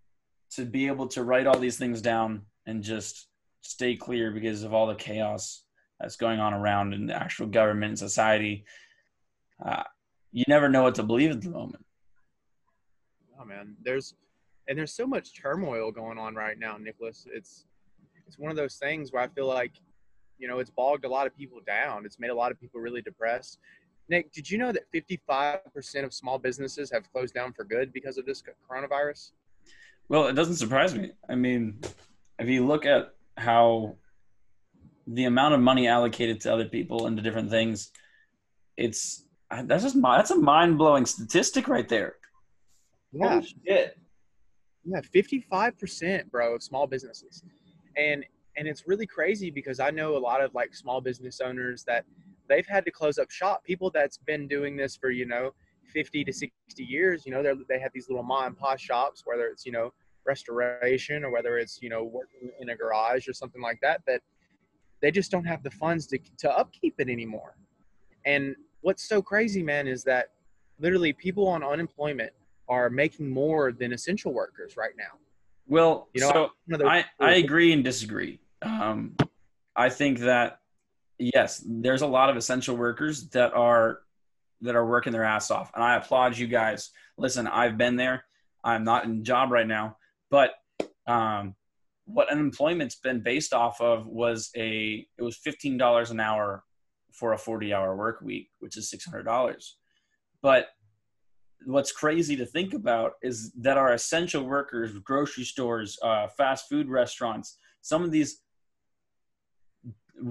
to be able to write all these things down and just stay clear because of all the chaos that's going on around in the actual government and society. Uh, you never know what to believe at the moment. Oh man, there's and there's so much turmoil going on right now, Nicholas. It's it's one of those things where I feel like, you know, it's bogged a lot of people down. It's made a lot of people really depressed. Nick, did you know that 55% of small businesses have closed down for good because of this coronavirus? Well, it doesn't surprise me. I mean, if you look at how the amount of money allocated to other people and to different things, it's that's just that's a mind blowing statistic right there. Yeah, Holy shit. yeah, 55%, bro, of small businesses. And and it's really crazy because I know a lot of like small business owners that they've had to close up shop. People that's been doing this for, you know, 50 to 60 years, you know, they they have these little mom and pop shops, whether it's, you know, restoration or whether it's, you know, working in a garage or something like that, that they just don't have the funds to, to upkeep it anymore. And what's so crazy, man, is that literally people on unemployment are making more than essential workers right now. Well, You know, so those- I, I agree and disagree. Um, I think that yes, there's a lot of essential workers that are that are working their ass off, and I applaud you guys. Listen, I've been there. I'm not in job right now, but um, what unemployment's been based off of was a it was fifteen dollars an hour for a forty hour work week, which is six hundred dollars. But what's crazy to think about is that our essential workers, grocery stores, uh, fast food restaurants, some of these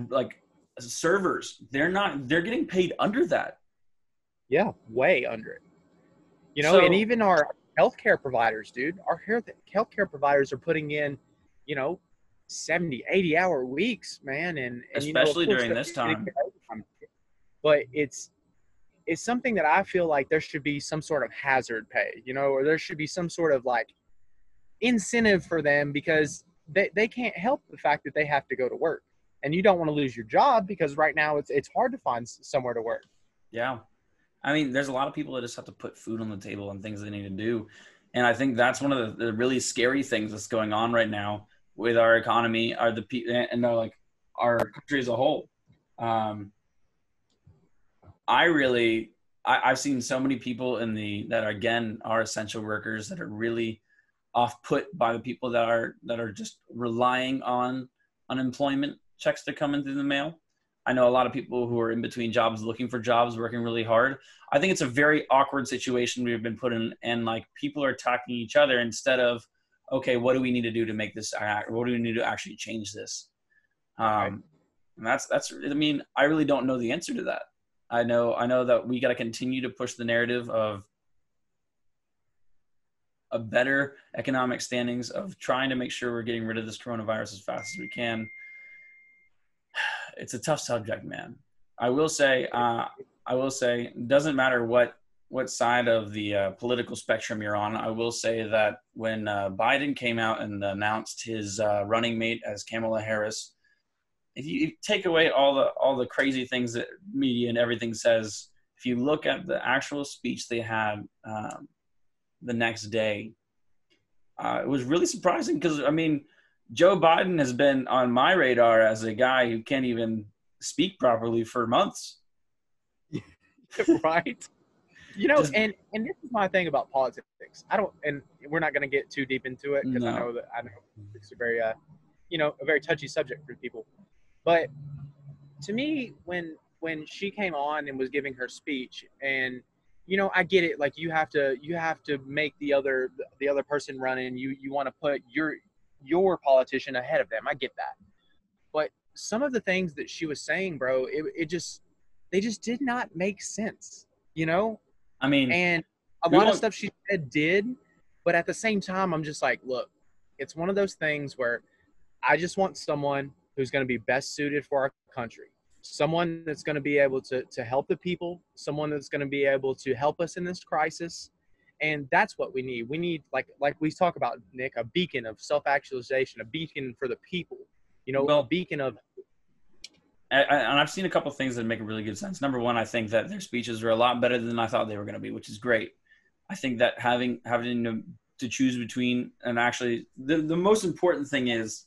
like servers, they're not they're getting paid under that. Yeah, way under it. You know, So- and even our healthcare providers, dude, our healthcare providers are putting in, you know, 70, 80 hour weeks, man. And, and you know, Especially during this time. But it's it's something that I feel like there should be some sort of hazard pay, you know, or there should be some sort of like incentive for them because they, they can't help the fact that they have to go to work. And you don't want to lose your job because right now it's it's hard to find somewhere to work. Yeah. I mean, there's a lot of people that just have to put food on the table and things they need to do. And I think that's one of the, the really scary things that's going on right now with our economy, are the people, and uh, like our country as a whole. Um, I really, I, I've seen so many people in the that are, again are essential workers that are really off put by the people that are that are just relying on unemployment checks to come in through the mail. I know a lot of people who are in between jobs looking for jobs, working really hard. I think it's a very awkward situation we've been put in, and like people are attacking each other instead of, okay, what do we need to do to make this? What do we need to actually change this? Um, Right. and that's that's. I mean, I really don't know the answer to that. I know I know that we got to continue to push the narrative of a better economic standings of trying to make sure we're getting rid of this coronavirus as fast as we can. It's a tough subject, man. I will say, uh, I will say, doesn't matter what what side of the uh, political spectrum you're on. I will say that when uh, Biden came out and announced his uh, running mate as Kamala Harris, if you take away all the all the crazy things that media and everything says, if you look at the actual speech they had um, the next day, uh, it was really surprising because I mean, Joe Biden has been on my radar as a guy who can't even speak properly for months. [laughs] right? You know, and and this is my thing about politics. I don't, and we're not going to get too deep into it because I know that I know it's a very, uh, you know, a very touchy subject for people. But to me, when when she came on and was giving her speech, and you know, I get it. Like you have to you have to make the other the other person run running. You you want to put your your politician ahead of them. I get that. But some of the things that she was saying, bro, it, it just they just did not make sense. You know, I mean, and a lot of stuff she said did, but at the same time, I'm just like, look, it's one of those things where I just want someone who's going to be best suited for our country, someone that's going to be able to to help the people, someone that's going to be able to help us in this crisis, and that's what we need. We need like like we talk about Nick, a beacon of self actualization, a beacon for the people. You know, Well- a beacon of I, I, and I've seen a couple of things that make a really good sense. Number one, I think that their speeches are a lot better than I thought they were going to be, which is great. I think that having having to, to choose between and actually the, the most important thing is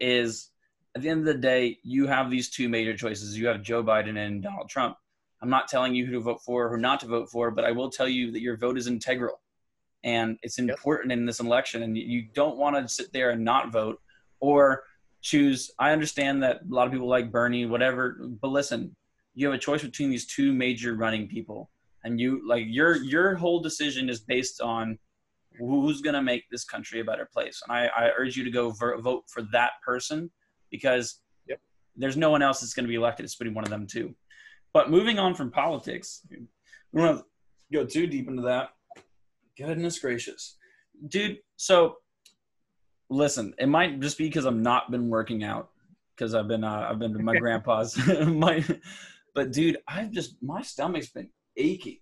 is at the end of the day, you have these two major choices. You have Joe Biden and Donald Trump. I'm not telling you who to vote for or who not to vote for, but I will tell you that your vote is integral and it's Yep. important in this election. And you don't want to sit there and not vote or choose. I understand that a lot of people like Bernie, whatever, but listen, you have a choice between these two major running people, and you like your your whole decision is based on who's going to make this country a better place. And I, I urge you to go ver- vote for that person because Yep. there's no one else that's going to be elected. It's going to be one of them too. But moving on from politics, we don't to go too deep into that. Goodness gracious, dude. So listen, it might just be because I'm not been working out because I've been uh, I've been to my [laughs] grandpa's. [laughs] my, but dude, I've just my stomach's been aching,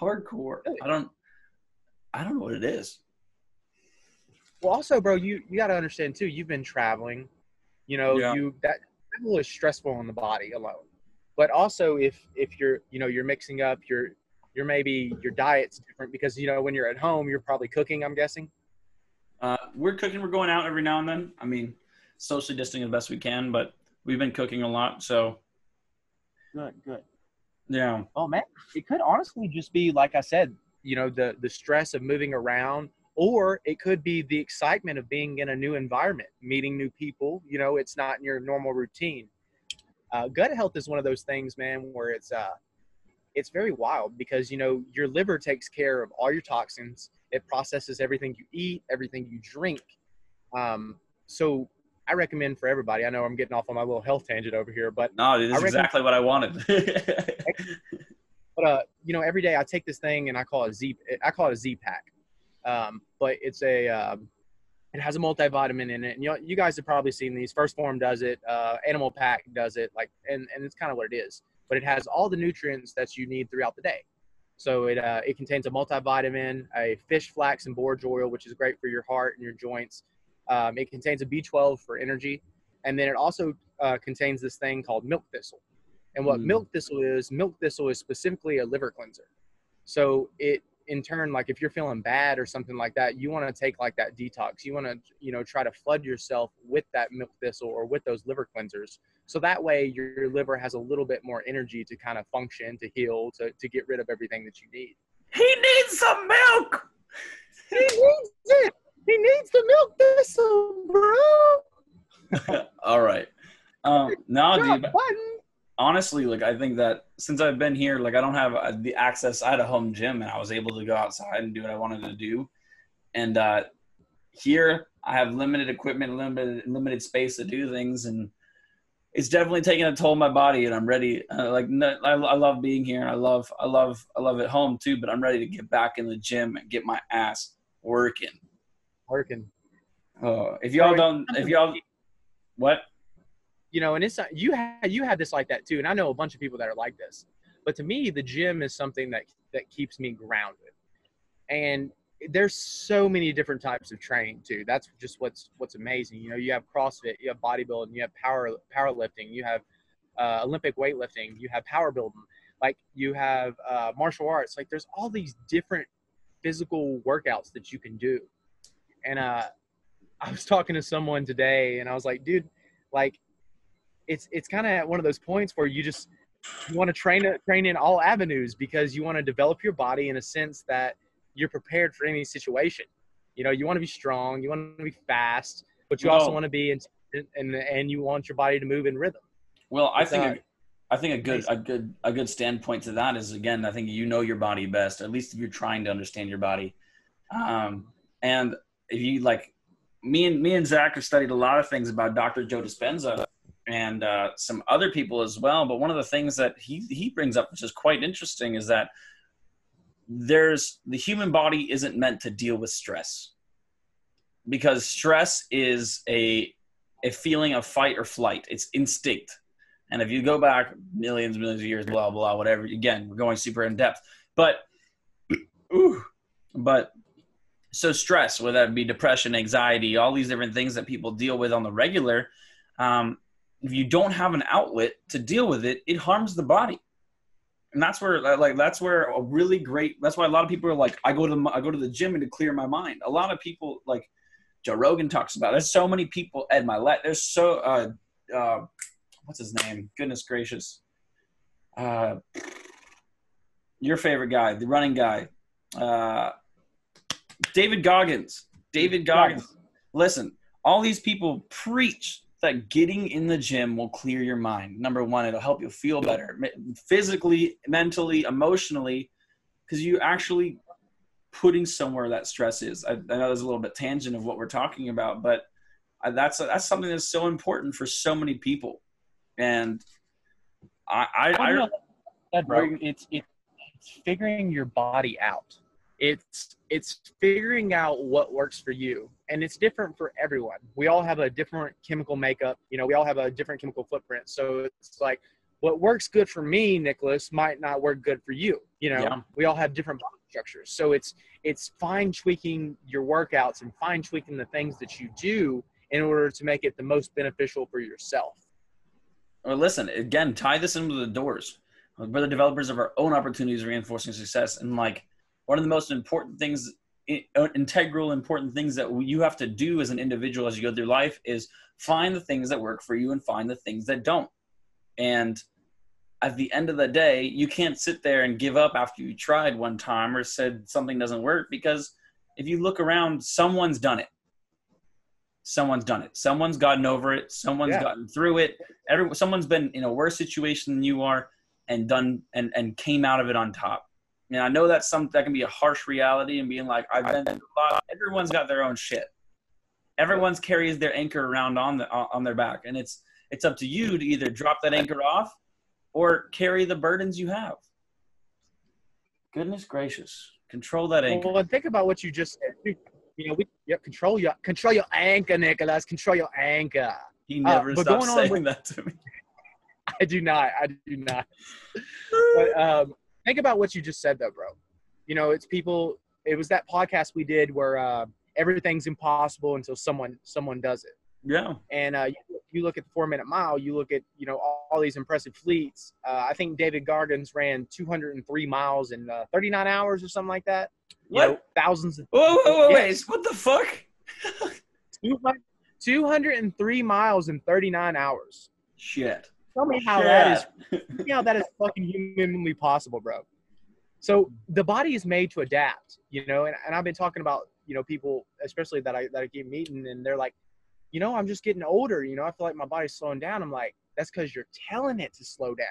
Hardcore. I don't. I don't know what it is. Well, also, bro, you you got to understand too. You've been traveling. You know, Yeah. you that travel is stressful on the body alone. But also, if if you're you know you're mixing up your your maybe your diet's different because you know when you're at home you're probably cooking. I'm guessing. Uh, we're cooking. We're going out every now and then. I mean, socially distancing the best we can, but we've been cooking a lot. So Good, good. yeah. Oh man, it could honestly just be like I said, you know, the the stress of moving around, or it could be the excitement of being in a new environment, meeting new people. You know, it's not in your normal routine. Uh, gut health is one of those things, man, where it's uh, it's very wild because you know your liver takes care of all your toxins. It processes everything you eat, everything you drink. Um, so I recommend for everybody. I know I'm getting off on my little health tangent over here, but No, this is exactly what I wanted. but uh, you know, every day I take this thing and I call it Z. I call it a Z pack. Um, but it's a um, it has a multivitamin in it, and you you guys have probably seen these. First Form does it. Uh, Animal Pak does it. Like, and and it's kind of what it is. But it has all the nutrients that you need throughout the day. So it uh, it contains a multivitamin, a fish flax and borage oil, which is great for your heart and your joints. Um, it contains a B12 for energy, and then it also uh, contains this thing called milk thistle. And what Mm. milk thistle is, milk thistle is specifically a liver cleanser. So it, in turn, like if you're feeling bad or something like that, you want to take like that detox. You want to, you know, try to flood yourself with that milk thistle or with those liver cleansers. So that way your liver has a little bit more energy to kind of function, to heal, to, to get rid of everything that you need. he needs some milk. He needs it. He needs the milk thistle, bro. [laughs] All right. Um, no, Drop dude. Honestly, like I think that since I've been here, like I don't have uh, the access. I had a home gym, and I was able to go outside and do what I wanted to do. And uh, here, I have limited equipment, limited limited space to do things, and it's definitely taking a toll on my body. And I'm ready. Uh, like no, I, I love being here. And I love, I love, I love it home too. But I'm ready to get back in the gym and get my ass working. Working. Oh, if y'all don't, if y'all, what? You know, and it's not, you had you had this like that too, and I know a bunch of people that are like this. But to me, the gym is something that that keeps me grounded, and there's so many different types of training too. That's just what's what's amazing. You know, you have CrossFit, you have bodybuilding, you have power powerlifting, you have uh, Olympic weightlifting, you have power building, like you have uh, martial arts. Like there's all these different physical workouts that you can do, and uh, I was talking to someone today, and I was like, dude, like it's it's kind of at one of those points where you just you want to train train in all avenues because you want to develop your body in a sense that you're prepared for any situation. You know, you want to be strong, you want to be fast, but you also want to be in, and and you want your body to move in rhythm. Well, I It's, think uh, a, I think a good a good a good standpoint to that is again, I think you know your body best. At least if you're trying to understand your body, um, and if you like, me and me and Zach have studied a lot of things about Dr. Joe Dispenza and uh, some other people as well. But one of the things that he he brings up, which is quite interesting, is that there's the human body isn't meant to deal with stress because stress is a a feeling of fight or flight. It's instinct. And if you go back millions, millions of years, blah blah, whatever. Again, we're going super in depth, but [clears throat] ooh, but so stress, whether that be depression, anxiety, all these different things that people deal with on the regular, um, if you don't have an outlet to deal with it, it harms the body. And that's where, like, that's where a really great. That's why a lot of people are like, I go to the, I go to the gym and to clear my mind. A lot of people, like Joe Rogan talks about. There's so many people. Ed Mylett. There's so, uh, uh, what's his name? Goodness gracious. Uh, your favorite guy, the running guy, uh, David Goggins. David Goggins. Listen, all these people preach that getting in the gym will clear your mind. Number one, it'll help you feel better physically, mentally, emotionally, because you're actually putting somewhere that stress is. I, I know there's a little bit tangent of what we're talking about, but I, that's uh, that's something that's so important for so many people, and I I, I know, that, bro, it's it's figuring your body out. It's it's figuring out what works for you, and it's different for everyone. We all have a different chemical makeup. You know, we all have a different chemical footprint. So it's like what works good for me, Nicholas, might not work good for you. You know, Yeah. we all have different body structures. So it's it's fine tweaking your workouts and fine tweaking the things that you do in order to make it the most beneficial for yourself. Well, listen, again, tie this into the doors. We're the developers of our own opportunities, reinforcing success. And like one of the most important things, Uh, integral important things that you have to do as an individual as you go through life is find the things that work for you and find the things that don't. And at the end of the day, you can't sit there and give up after you tried one time or said something doesn't work because if you look around, someone's done it. Someone's done it. Someone's gotten over it. Someone's Yeah. gotten through it. Every, someone's been in a worse situation than you are and done and, and came out of it on top. And I know that's some that can be a harsh reality and being like, I've been through a lot. Everyone's got their own shit. Everyone's carries their anchor around on the on their back, and it's it's up to you to either drop that anchor off or carry the burdens you have. Goodness gracious, control that anchor. Well, and think about what you just said. You know, we yep, control your control your anchor, Nicholas. Control your anchor. He never uh, stops saying with- that to me. [laughs] I do not. I do not. [laughs] But um, think about what you just said, though, bro. You know, it's people. It was that podcast we did where uh, everything's impossible until someone someone does it. Yeah, And uh, you, you look at the four minute mile. You look at you know all, all these impressive fleets. Uh, I think David Goggins ran 203 miles in uh, 39 hours or something like that. You What? know, thousands of Whoa, whoa, whoa, Yeah. wait! What the fuck? [laughs] 200 203 miles in 39 hours. Shit. Tell me how that is Shit. Tell me how that is fucking humanly possible, bro. So the body is made to adapt, you know, and, and I've been talking about, you know, people, especially that I that I keep meeting, and they're like, you know, I'm just getting older, you know, I feel like my body's slowing down. I'm like, that's because you're telling it to slow down.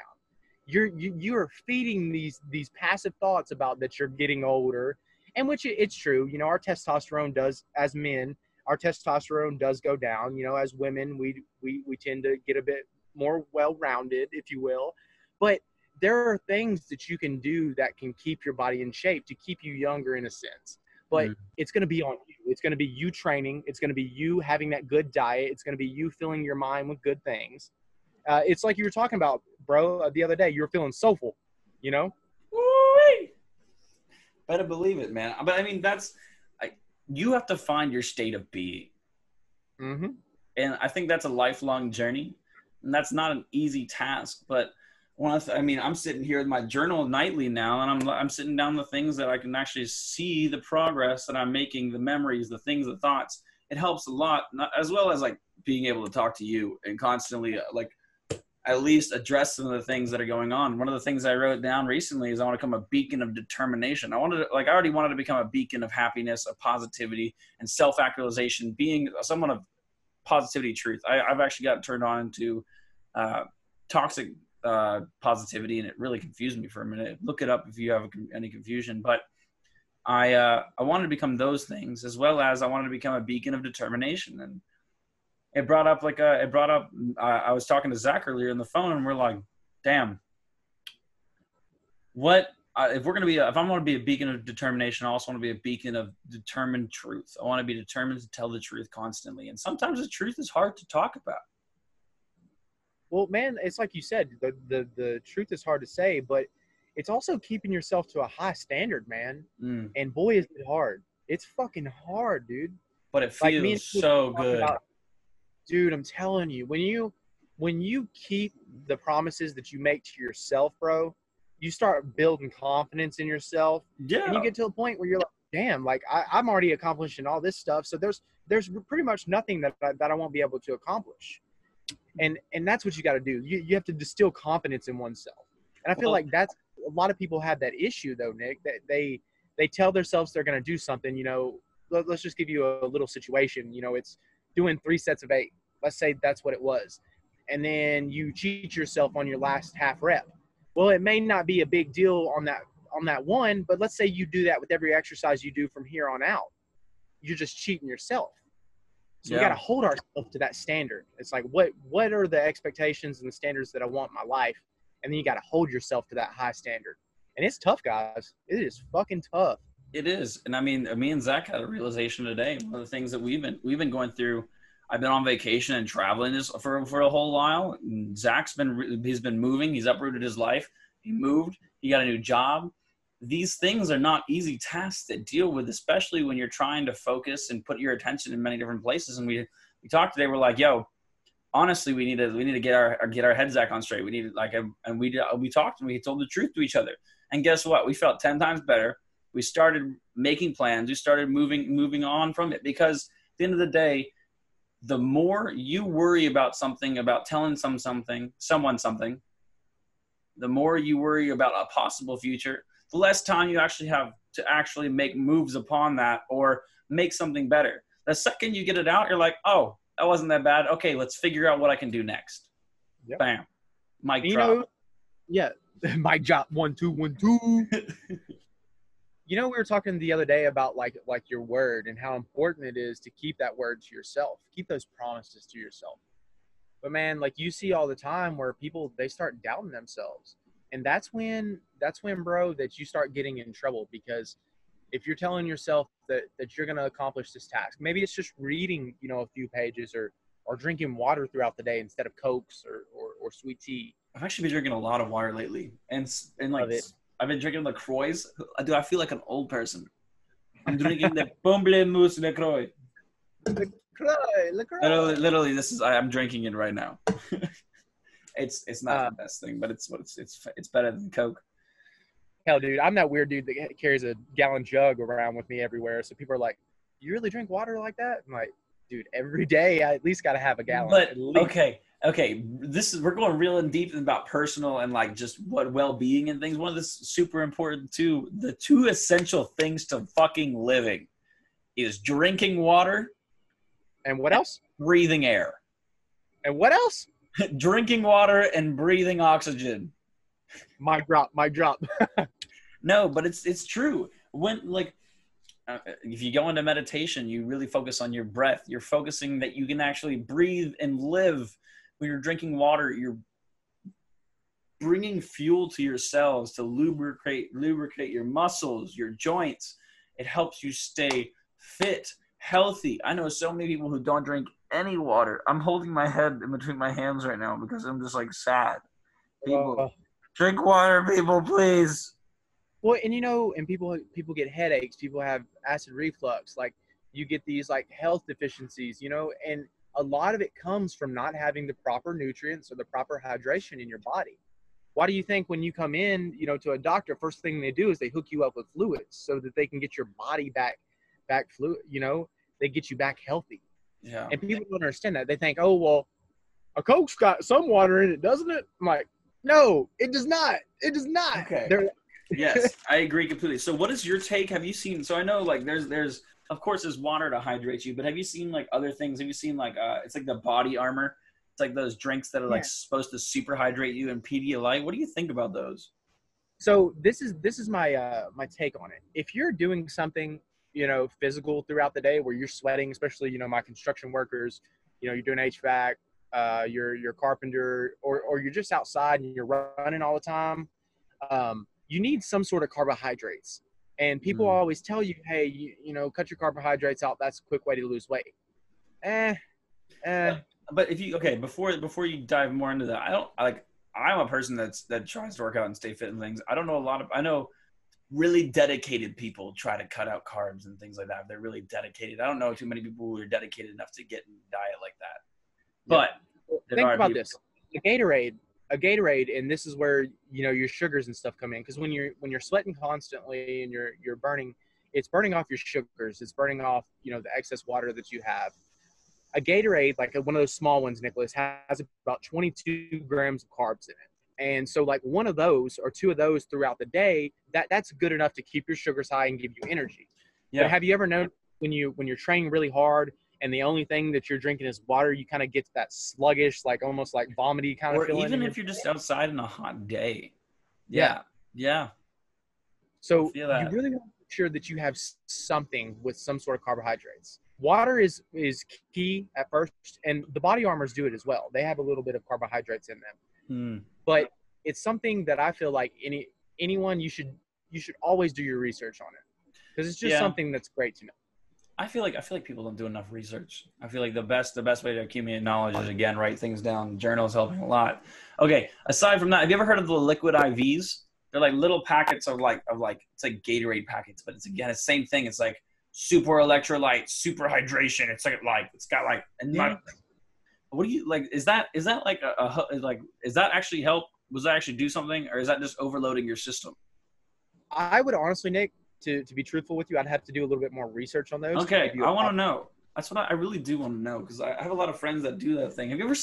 You're you you're feeding these these passive thoughts about that you're getting older, and which it's true. You know, our testosterone does as men, our testosterone does go down. You know, as women, we we we tend to get a bit more well-rounded, if you will. But there are things that you can do that can keep your body in shape to keep you younger in a sense. But Mhm. it's going to be on you. It's going to be you training. It's going to be you having that good diet. It's going to be you filling your mind with good things. Uh, it's like you were talking about, bro, uh, the other day. You were feeling soulful, you know? Woo-wee. Better believe it, man. But I mean, that's I, you have to find your state of being, Mm-hmm. and I think that's a lifelong journey, and that's not an easy task. But one I mean, I'm sitting here with my journal nightly now, and I'm I'm sitting down the things that I can actually see the progress that I'm making, the memories, the things, the thoughts. It helps a lot, as well as like being able to talk to you and constantly uh, like at least address some of the things that are going on. One of the things I wrote down recently is I want to become a beacon of determination. I wanted to, like I already wanted to become a beacon of happiness, of positivity, and self-actualization. Being someone of positivity, truth. I, I've actually got turned on to uh, toxic uh, positivity, and it really confused me for a minute. Look it up if you have any confusion. But I uh, I wanted to become those things as well as I wanted to become a beacon of determination and it brought up like a, it brought up uh, i was talking to zach earlier on the phone and we're like damn what uh, if we're going to be a, if i'm going to be a beacon of determination i also want to be a beacon of determined truth i want to be determined to tell the truth constantly and sometimes the truth is hard to talk about Well, man, it's like you said, the, the, the truth is hard to say, but it's also keeping yourself to a high standard, man. Mm, And boy, is it hard. It's fucking hard, dude. but it feels you so good about- dude i'm telling you when you when you keep the promises that you make to yourself bro you start building confidence in yourself yeah and you get to a point where you're like damn like I, i'm already accomplishing all this stuff. So there's there's pretty much nothing that I, that i won't be able to accomplish. And and that's what you got to do. You, you have to distill confidence in oneself. And i feel Well- like that's a lot of people have that issue though nick that they they tell themselves they're going to do something you know let, let's just give you a little situation you know it's doing three sets of eight. Let's say that's what it was. And then you cheat yourself on your last half rep well it may not be a big deal on that on that one but let's say you do that with every exercise you do from here on out. You're just cheating yourself. So we got to hold ourselves to that standard. It's like what what are the expectations and the standards that i want in my life? And then you got to hold yourself to that high standard. And it's tough guys. It is fucking tough. It is, and I mean, me and Zach had a realization today. One of the things that we've been we've been going through. I've been on vacation and traveling this for for a whole while. Zach's been he's been moving. He's uprooted his life. He moved. He got a new job. These things are not easy tasks to deal with, especially when you're trying to focus and put your attention in many different places. And we we talked today. We're like, yo, honestly, we need to we need to get our get our heads back on straight. We need like and we uh, we talked and we told the truth to each other. And guess what? We felt ten times better. We started making plans. We started moving moving on from it because at the end of the day, the more you worry about something, about telling some something, someone something, the more you worry about a possible future, the less time you actually have to actually make moves upon that or make something better. The second you get it out, you're like, oh, that wasn't that bad. Okay, let's figure out what I can do next. Yep. Bam. Mic You drop. know, yeah, [laughs] my job one two one two. [laughs] you know, we were talking the other day about like like your word and how important it is to keep that word to yourself, keep those promises to yourself. But man, like you see all the time where people they start doubting themselves, and that's when that's when, bro, that you start getting in trouble because if you're telling yourself that that you're gonna accomplish this task, maybe it's just reading, you know, a few pages or or drinking water throughout the day instead of cokes or or, or sweet tea. I've actually been drinking a lot of water lately, and and like. I've been drinking Lacroix. Do I feel like an old person? I'm drinking the Pamplemousse Lacroix. LaCroix, LaCroix. Literally, literally, this is I, I'm drinking it right now. [laughs] it's it's not Uh, the best thing, but it's what it's it's it's better than Coke. Hell, dude, I'm that weird dude that carries a gallon jug around with me everywhere. So people are like, "You really drink water like that?" I'm like, "Dude, every day I at least got to have a gallon." But okay, okay, this is we're going real and deep about personal and like just what well-being and things. One of the super important too. The two essential things to fucking living is drinking water, And what else? breathing air. And what else? [laughs] drinking water and breathing oxygen. My drop, my drop. [laughs] No, but it's it's true. When like uh, if you go into meditation, you really focus on your breath. You're focusing that you can actually breathe and live. When you're drinking water, you're bringing fuel to your cells to lubricate lubricate your muscles, your joints. It helps you stay fit, healthy. I know so many people who don't drink any water. I'm holding my head in between my hands right now because I'm just like sad. People drink water, people, please. well, and you know, and people people get headaches. People have acid reflux. Like you get these like health deficiencies. You know, and a lot of it comes from not having the proper nutrients or the proper hydration in your body. Why do you think when you come in, you know, to a doctor, first thing they do is they hook you up with fluids so that they can get your body back, back fluid. You know, they get you back healthy. Yeah. And people don't understand that. They think, oh well, a Coke's got some water in it, doesn't it? I'm like, no, it does not. It does not. Okay. Yes, [laughs] I agree completely. So, what is your take? Have you seen? So, I know like there's there's of course there's water to hydrate you, but have you seen like other things? Have you seen like uh, it's like the body armor? It's like those drinks that are like Yeah. supposed to super hydrate you and Pedialyte. What do you think about those? so this is this is my uh my take on it. If you're doing something, you know, physical throughout the day where you're sweating, especially you know my construction workers, you know, you're doing HVAC, uh, you're you're carpenter, or or you're just outside and you're running all the time. Um, you need some sort of carbohydrates. And people Mm. always tell you, hey, you, you know, cut your carbohydrates out. That's a quick way to lose weight. Eh, eh. But if you okay before before you dive more into that, I don't like I'm a person that's that tries to work out and stay fit and things. I don't know a lot of I know really dedicated people try to cut out carbs and things like that. They're really dedicated. I don't know too many people who are dedicated enough to get in diet like that. But think about people- this the gatorade a gatorade and this is where you know your sugars and stuff come in because when you're when you're sweating constantly and you're you're burning it's burning off your sugars it's burning off you know the excess water that you have. A gatorade like one of those small ones nicholas has about 22 grams of carbs in it. And so like one of those or two of those throughout the day that that's good enough to keep your sugars high and give you energy. Yeah. but have you ever known when you when you're training really hard and the only thing that you're drinking is water, you kind of get that sluggish, like almost like vomity kind or of feeling. Or even if you're just outside on a hot day. Yeah. Yeah. So you really want to make sure that you have something with some sort of carbohydrates. Water is is key at first, and the body armors do it as well. They have a little bit of carbohydrates in them, Hmm. but it's something that I feel like any anyone you should you should always do your research on it because it's just Yeah. something that's great to know. I feel like I feel like people don't do enough research. I feel like the best the best way to accumulate knowledge is again write things down. Journals helping a lot. Okay, aside from that, have you ever heard of the liquid IVs? They're like little packets of like of like it's like Gatorade packets, but it's again the same thing. It's like super electrolyte, super hydration. It's like like it's got like and my, what do you like? Is that is that like a, a like is that actually help? Was that actually do something, or is that just overloading your system? I would honestly, Nick, to, to be truthful with you, I'd have to do a little bit more research on those. Okay, I want to know. That's what I, I really do want to know because I, I have a lot of friends that do that thing. Have you ever?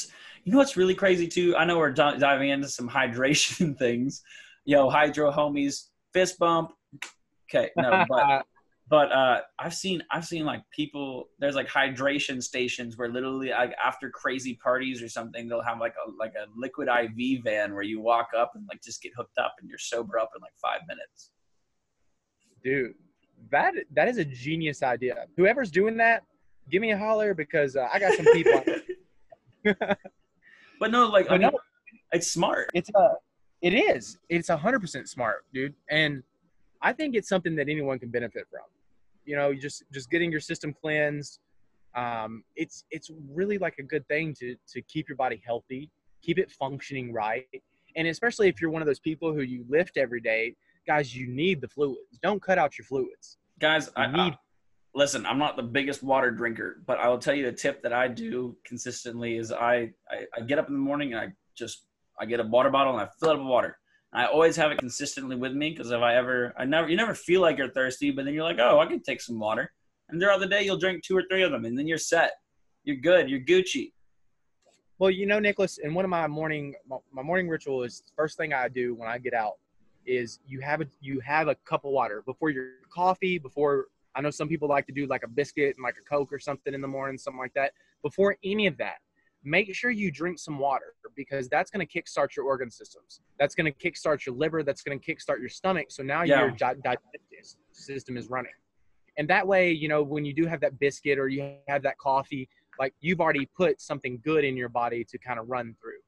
You know what's really crazy too? I know we're diving into some hydration [laughs] things. Yo, hydro homies, fist bump. Okay, no, but [laughs] but uh, I've seen I've seen like people. There's like hydration stations where literally like after crazy parties or something, they'll have like a like a liquid IV van where you walk up and like just get hooked up and you're sober up in like five minutes dude, that that is a genius idea. Whoever's doing that, give me a holler because uh, I got some people. [laughs] [laughs] but no, like I know it's smart. It's a, uh, it is. It's a hundred percent smart, dude. And I think it's something that anyone can benefit from. You know, just just getting your system cleansed. Um, it's it's really like a good thing to to keep your body healthy, keep it functioning right, and especially if you're one of those people who you lift every day guys, you need the fluids. Don't cut out your fluids. Guys, you I need. listen, I'm not the biggest water drinker, but I will tell you the tip that I do consistently is I, I, I get up in the morning and I just I get a water bottle and I fill it up with water. I always have it consistently with me because if I ever, I never, you never feel like you're thirsty, but then you're like, oh, I can take some water. And throughout the day, you'll drink two or three of them, and then you're set. You're good. You're Gucci. Well, you know, Nicholas, and one of my morning, my, my morning ritual is first thing I do when I get out is you have a you have a cup of water before your coffee before i know some people like to do like a biscuit and like a coke or something in the morning something like that. Before any of that make sure you drink some water because that's going to kickstart your organ systems. That's going to kickstart your liver. That's going to kickstart your stomach. So now yeah. your digestive system is running. And that way you know when you do have that biscuit or you have that coffee like you've already put something good in your body to kind of run through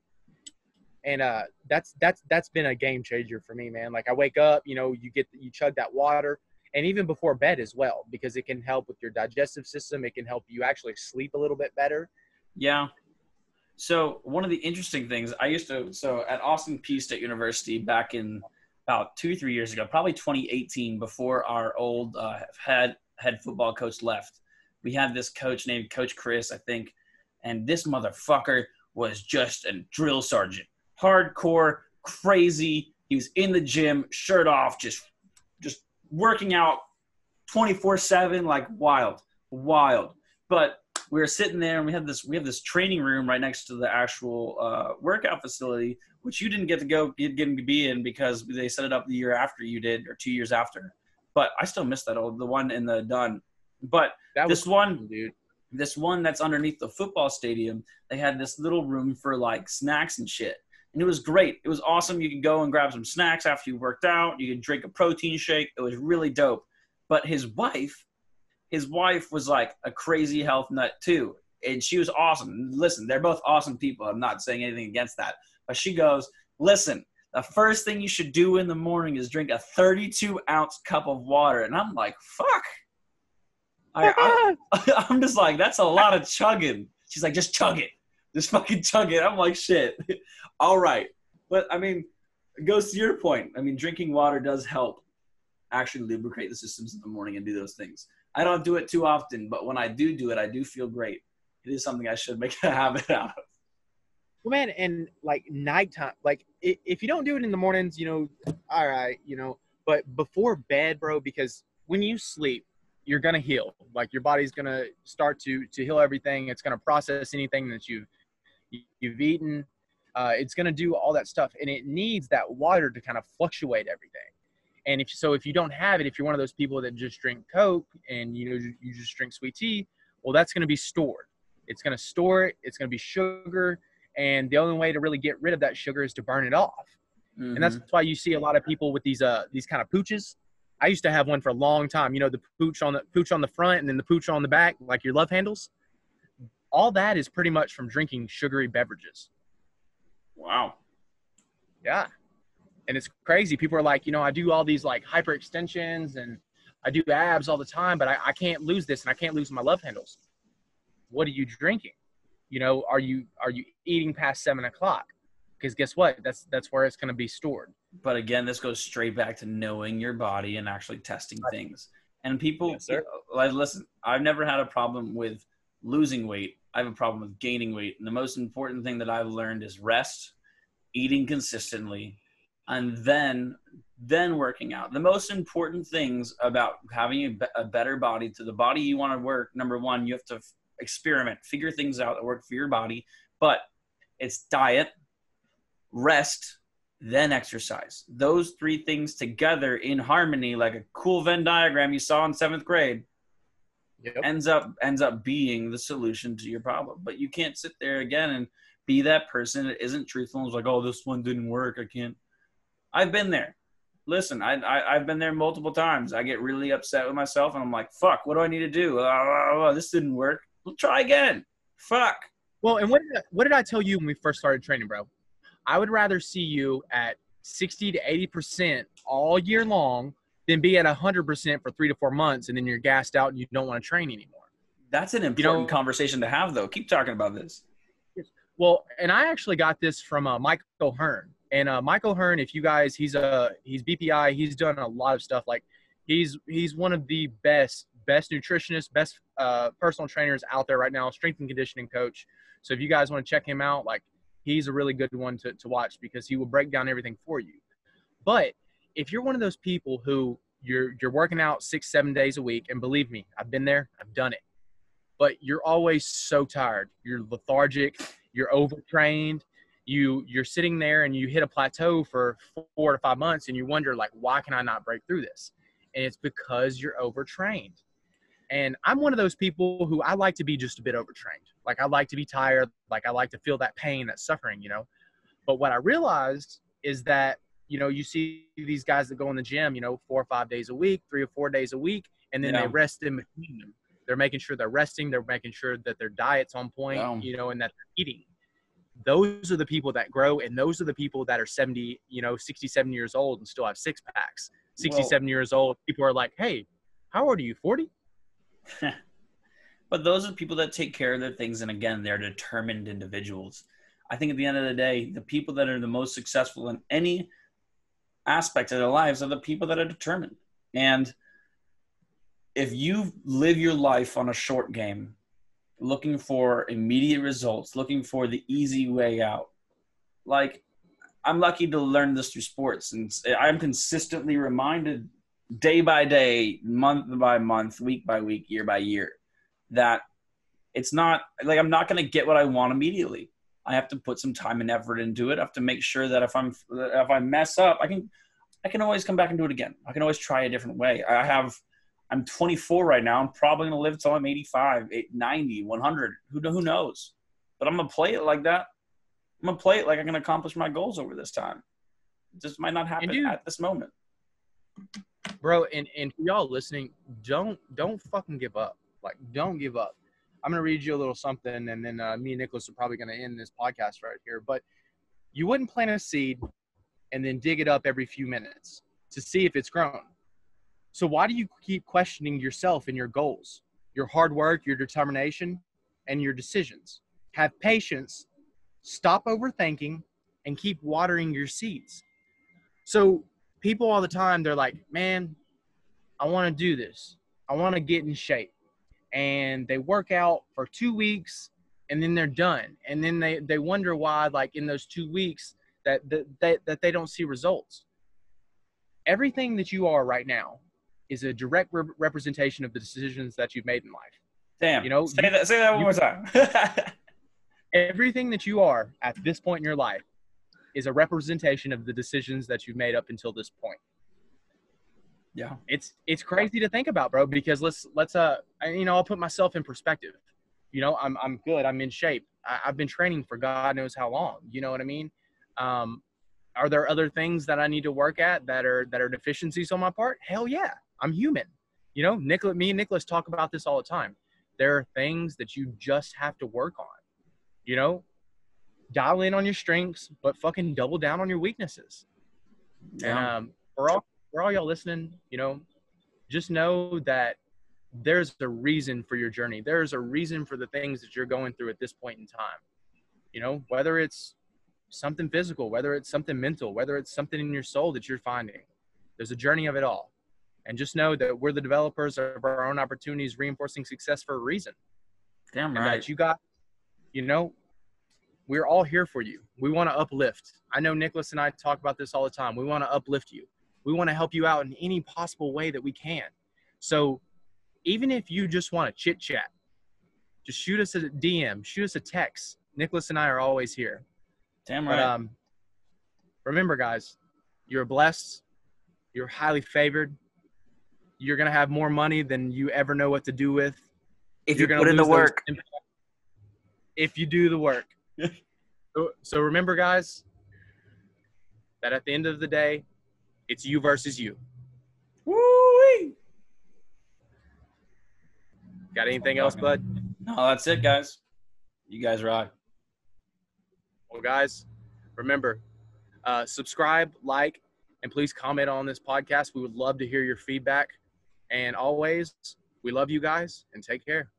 and uh, that's that's that's been a game changer for me, man. Like I wake up, you know, you get you chug that water, and even before bed as well, because it can help with your digestive system. It can help you actually sleep a little bit better. Yeah. So one of the interesting things I used to so at Austin Peay State University back in about two three years ago, probably 2018, before our old uh, head head football coach left, we had this coach named Coach Chris, I think, and this motherfucker was just a drill sergeant hardcore, crazy. He was in the gym, shirt off, just just working out 24/7 like wild, wild. But we were sitting there and we had this we have this training room right next to the actual uh, workout facility, which you didn't get to go get, get to be in because they set it up the year after you did or two years after. But I still miss that old the one in the done But that this one, dude, this one that's underneath the football stadium, they had this little room for like snacks and shit and it was great. It was awesome. You could go and grab some snacks after you worked out. You could drink a protein shake. It was really dope. But his wife, his wife was like a crazy health nut too, and she was awesome. Listen, they're both awesome people. I'm not saying anything against that, but she goes, "Listen, the first thing you should do in the morning is drink a 32 ounce cup of water." And I'm like, "Fuck." I, I, [laughs] [laughs] I'm just like, that's a lot of chugging. She's like, just chug it. Just fucking chug it. I'm like, shit. [laughs] All right. But I mean, it goes to your point. I mean, drinking water does help actually lubricate the systems in the morning and do those things. I don't do it too often, but when I do do it, I do feel great. It is something I should make [laughs] a habit out of. Well, man, and like nighttime, like if you don't do it in the mornings, you know, all right, you know, but before bed, bro, because when you sleep, you're gonna heal. Like your body's gonna start to to heal everything. It's gonna process anything that you've you've eaten. Uh, it's going to do all that stuff, and it needs that water to kind of fluctuate everything. And if so, if you don't have it, if you're one of those people that just drink Coke and you know you just drink sweet tea, well, that's going to be stored. It's going to store it. It's going to be sugar, and the only way to really get rid of that sugar is to burn it off. Mm-hmm. And that's mm-hmm. why you see a lot of people with these uh these kind of pooches. I used to have one for a long time. You know, the pooch on the pooch on the front and then the pooch on the back, like your love handles all that is pretty much from drinking sugary beverages. Wow. Yeah. And it's crazy. People are like, you know, I do all these like hyperextensions and I do abs all the time, but I, I can't lose this and I can't lose my love handles. What are you drinking? You know, are you are you eating past seven o'clock? Because guess what? That's that's where it's going to be stored. But again, this goes straight back to knowing your body and actually testing things. And people, Yes, sir. like, listen, I've never had a problem with losing weight. I have a problem with gaining weight. And the most important thing that I've learned is rest, eating consistently, and then then working out. The most important things about having a, be- a better body to the body you want to work. Number one, you have to f- experiment, figure things out that work for your body. But it's diet, rest, then exercise. Those three things together in harmony, like a cool Venn diagram you saw in seventh grade, Yep. ends up ends up being the solution to your problem. But you can't sit there again and be that person that isn't truthful and is like, oh, this one didn't work. I can't. I've been there. Listen, I, I I've been there multiple times. I get really upset with myself, and I'm like, fuck, what do I need to do? Uh, this didn't work. We'll try again. Fuck. Well, and what did I, what did I tell you when we first started training, bro? I would rather see you at 60 to 80 percent all year long than be at 100 percent for three to four months, and then you're gassed out and you don't want to train anymore. That's an know- important conversation to have, though. Keep talking about this. Well, and I actually got this from uh, Michael Hearn. And uh, Michael Hearn, if you guys, he's a he's BPI. He's done a lot of stuff. Like he's he's one of the best best nutritionists, best uh, personal trainers out there right now. Strength and conditioning coach. So if you guys want to check him out, like he's a really good one to, to watch because he will break down everything for you. But if you're one of those people who you're you're working out six seven days a week, and believe me, I've been there, I've done it. But you're always so tired. You're lethargic you're overtrained you you're sitting there and you hit a plateau for four to five months and you wonder like why can i not break through this and it's because you're overtrained and i'm one of those people who i like to be just a bit overtrained like i like to be tired like i like to feel that pain that suffering you know but what i realized is that you know you see these guys that go in the gym you know four or five days a week three or four days a week and then Yeah. they rest in between them. They're making sure they're resting they're making sure that their diet's on point you know and that they're eating. Those are the people that grow and those are the people that are 70 you know 67 years old and still have six packs. 67 years old people are like hey how old are you 40 [laughs] but those are people that take care of their things, and again, they're determined individuals. I think at the end of the day, the people that are the most successful in any aspect of their lives are the people that are determined. And if you live your life on a short game, looking for immediate results, looking for the easy way out, like I'm lucky to learn this through sports, and I'm consistently reminded day by day, month by month, week by week, year by year, that it's not like I'm not going to get what I want immediately. I have to put some time and effort into it. I have to make sure that if I'm if I mess up, I can I can always come back and do it again. I can always try a different way. I have I'm 24 right now. I'm probably going to live till I'm 85, 8, 90, 100. Who who knows? But I'm going to play it like that. I'm going to play it like I can accomplish my goals over this time. It just might not happen dude- at this moment. bro and and y'all listening don't don't fucking give up like don't give up i'm gonna read you a little something and then uh, me and nicholas are probably gonna end this podcast right here but you wouldn't plant a seed and then dig it up every few minutes to see if it's grown. So why do you keep questioning yourself and your goals your hard work your determination and your decisions? Have patience stop overthinking and keep watering your seeds. So people all the time they're like man i want to do this. I want to get in shape and they work out for two weeks and then they're done and then they, they wonder why like in those two weeks that, that, that, that they don't see results everything that you are right now is a direct re- representation of the decisions that you've made in life Damn. You know, say you- that say that one you- more time. [laughs] everything that you are at this point in your life is a representation of the decisions that you've made up until this point yeah. it's it's crazy to think about, bro. Because let's let's uh, you know, I'll put myself in perspective. You know, I'm I'm good. I'm in shape. I, I've been training for God knows how long. You know what I mean? Um, are there other things that I need to work at that are that are deficiencies on my part? Hell yeah, I'm human. You know, Nicholas, me and Nicholas talk about this all the time. There are things that you just have to work on. You know, dial in on your strengths, but fucking double down on your weaknesses. And Yeah. um, for all for all y'all listening, you know, just know that there's a reason for your journey. There's a reason for the things that you're going through at this point in time. You know, whether it's something physical, whether it's something mental, whether it's something in your soul that you're finding, there's a journey of it all. And just know that we're the developers of our own opportunities, reinforcing success for a reason. Damn And right. that you got, you know, we're all here for you. We want to uplift. I know Nicholas and I talk about this all the time. We want to uplift you. We want to help you out in any possible way that we can. So even if you just want to chit chat, just shoot us a DM, shoot us a text. Nicholas and I are always here. Damn But right. um, remember, guys, you're blessed. You're highly favored. You're gonna have more money than you ever know what to do with. if You're you gonna put in the those work. If you do the work. [laughs] so, so remember, guys, that at the end of the day, it's you versus you. Woo-wee. Got anything else, bud? No, that's it, guys. You guys rock. Well, guys, remember, uh, subscribe, like, and please comment on this podcast. We would love to hear your feedback. And always, we love you guys and take care.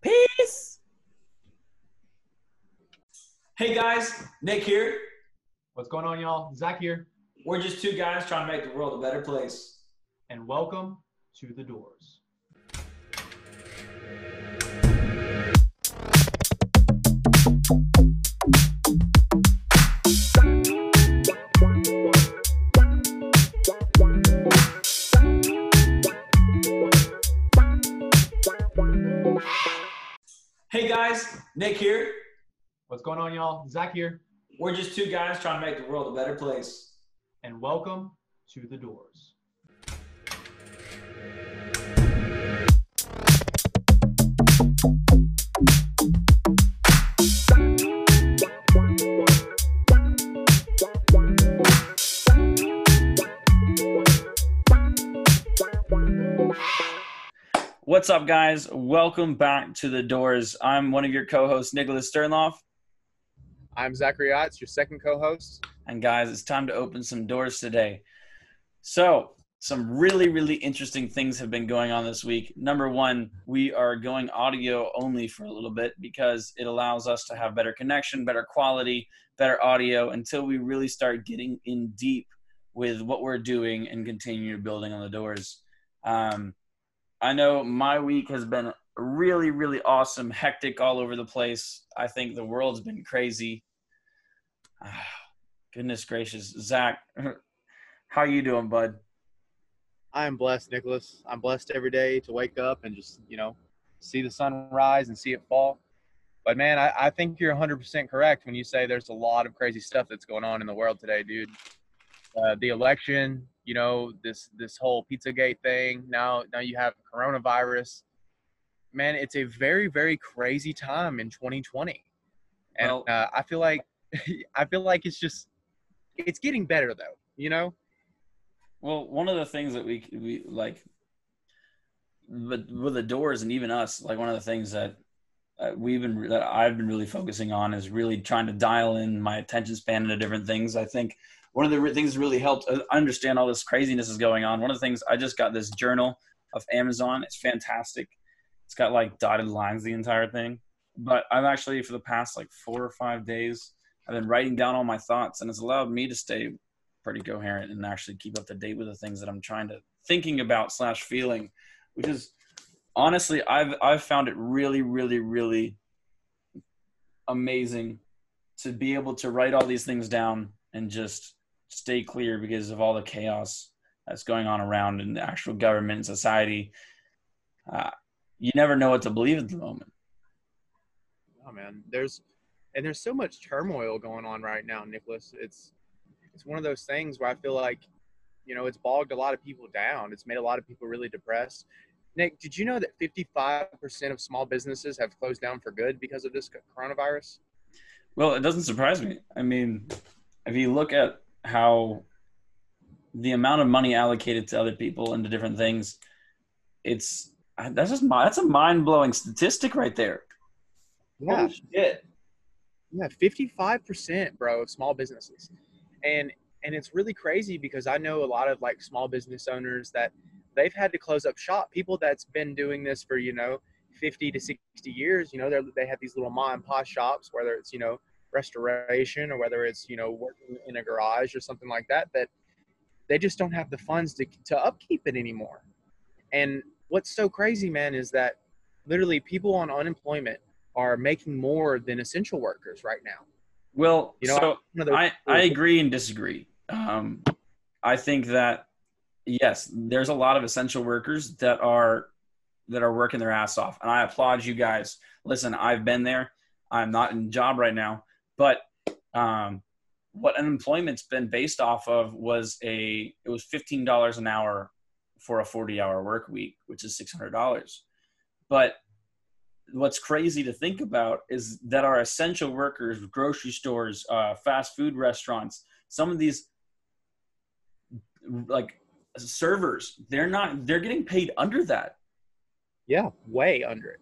Peace. Hey guys, Nick here. What's going on, y'all? Zach here, We're just two guys trying to make the world a better place. and welcome to the doors. Hey guys, Nick here. What's going on, y'all? Zach here, We're just two guys trying to make the world a better place. And welcome to the doors. What's up, guys? Welcome back to the doors. I'm one of your co-hosts, Nicholas Sternloff. I'm Zachary Otts, your second co host. And guys, it's time to open some doors today. So, some really, really interesting things have been going on this week. Number one, we are going audio only for a little bit because it allows us to have better connection, better quality, better audio until we really start getting in deep with what we're doing and continue building on the doors. Um, I know my week has been really, really awesome, hectic all over the place. I think the world's been crazy. Goodness gracious, Zach, [laughs] how you doing, bud? I am blessed, Nicholas. I'm blessed every day to wake up and just, you know, see the sun rise and see it fall. But man, I, I think you're 100% correct when you say there's a lot of crazy stuff that's going on in the world today, dude. Uh, the election, you know, this this whole PizzaGate thing. Now, now you have coronavirus. Man, it's a very, very crazy time in 2020, and Well- uh, I feel like, [laughs] I feel like it's just, it's getting better though. You know, Well, one of the things that we we like, but with the doors and even us, like one of the things that uh, we've been that I've been really focusing on is really trying to dial in my attention span into different things. I think one of the re- things that really helped uh, understand all this craziness is going on. One of the things I just got this journal of Amazon. It's fantastic. It's got like dotted lines the entire thing. But I've actually for the past like four or five days, I've been writing down all my thoughts, and it's allowed me to stay pretty coherent and actually keep up to date with the things that I'm trying to thinking about slash feeling, which is honestly I've I've found it really really really amazing to be able to write all these things down and just stay clear because of all the chaos that's going on around in the actual government and society. Uh, you never know what to believe at the moment. Oh man, there's and there's so much turmoil going on right now, Nicholas. It's it's one of those things where I feel like, you know, it's bogged a lot of people down. It's made a lot of people really depressed. Nick, did you know that 55% of small businesses have closed down for good because of this coronavirus? Well, it doesn't surprise me. I mean, if you look at how the amount of money allocated to other people and to different things, it's that's just that's a mind blowing statistic right there. Yeah, Holy shit. Yeah, 55%, bro, of small businesses. And and it's really crazy because I know a lot of like small business owners that they've had to close up shop. People that's been doing this for you know 50 to 60 years, you know, they they have these little mom and pop shops, whether it's you know restoration or whether it's you know working in a garage or something like that. That they just don't have the funds to to upkeep it anymore. And what's so crazy, man, is that literally people on unemployment are making more than essential workers right now. Well, You know, so I, I agree and disagree. Um, I think that yes, there's a lot of essential workers that are that are working their ass off, and I applaud you guys. Listen, I've been there. I'm not in job right now, but um, what unemployment's been based off of was a it was fifteen dollars an hour for a forty hour work week, which is six hundred dollars. But what's crazy to think about is that our essential workers, grocery stores, uh, fast food restaurants, some of these like servers, they're not they're getting paid under that. Yeah, way under it.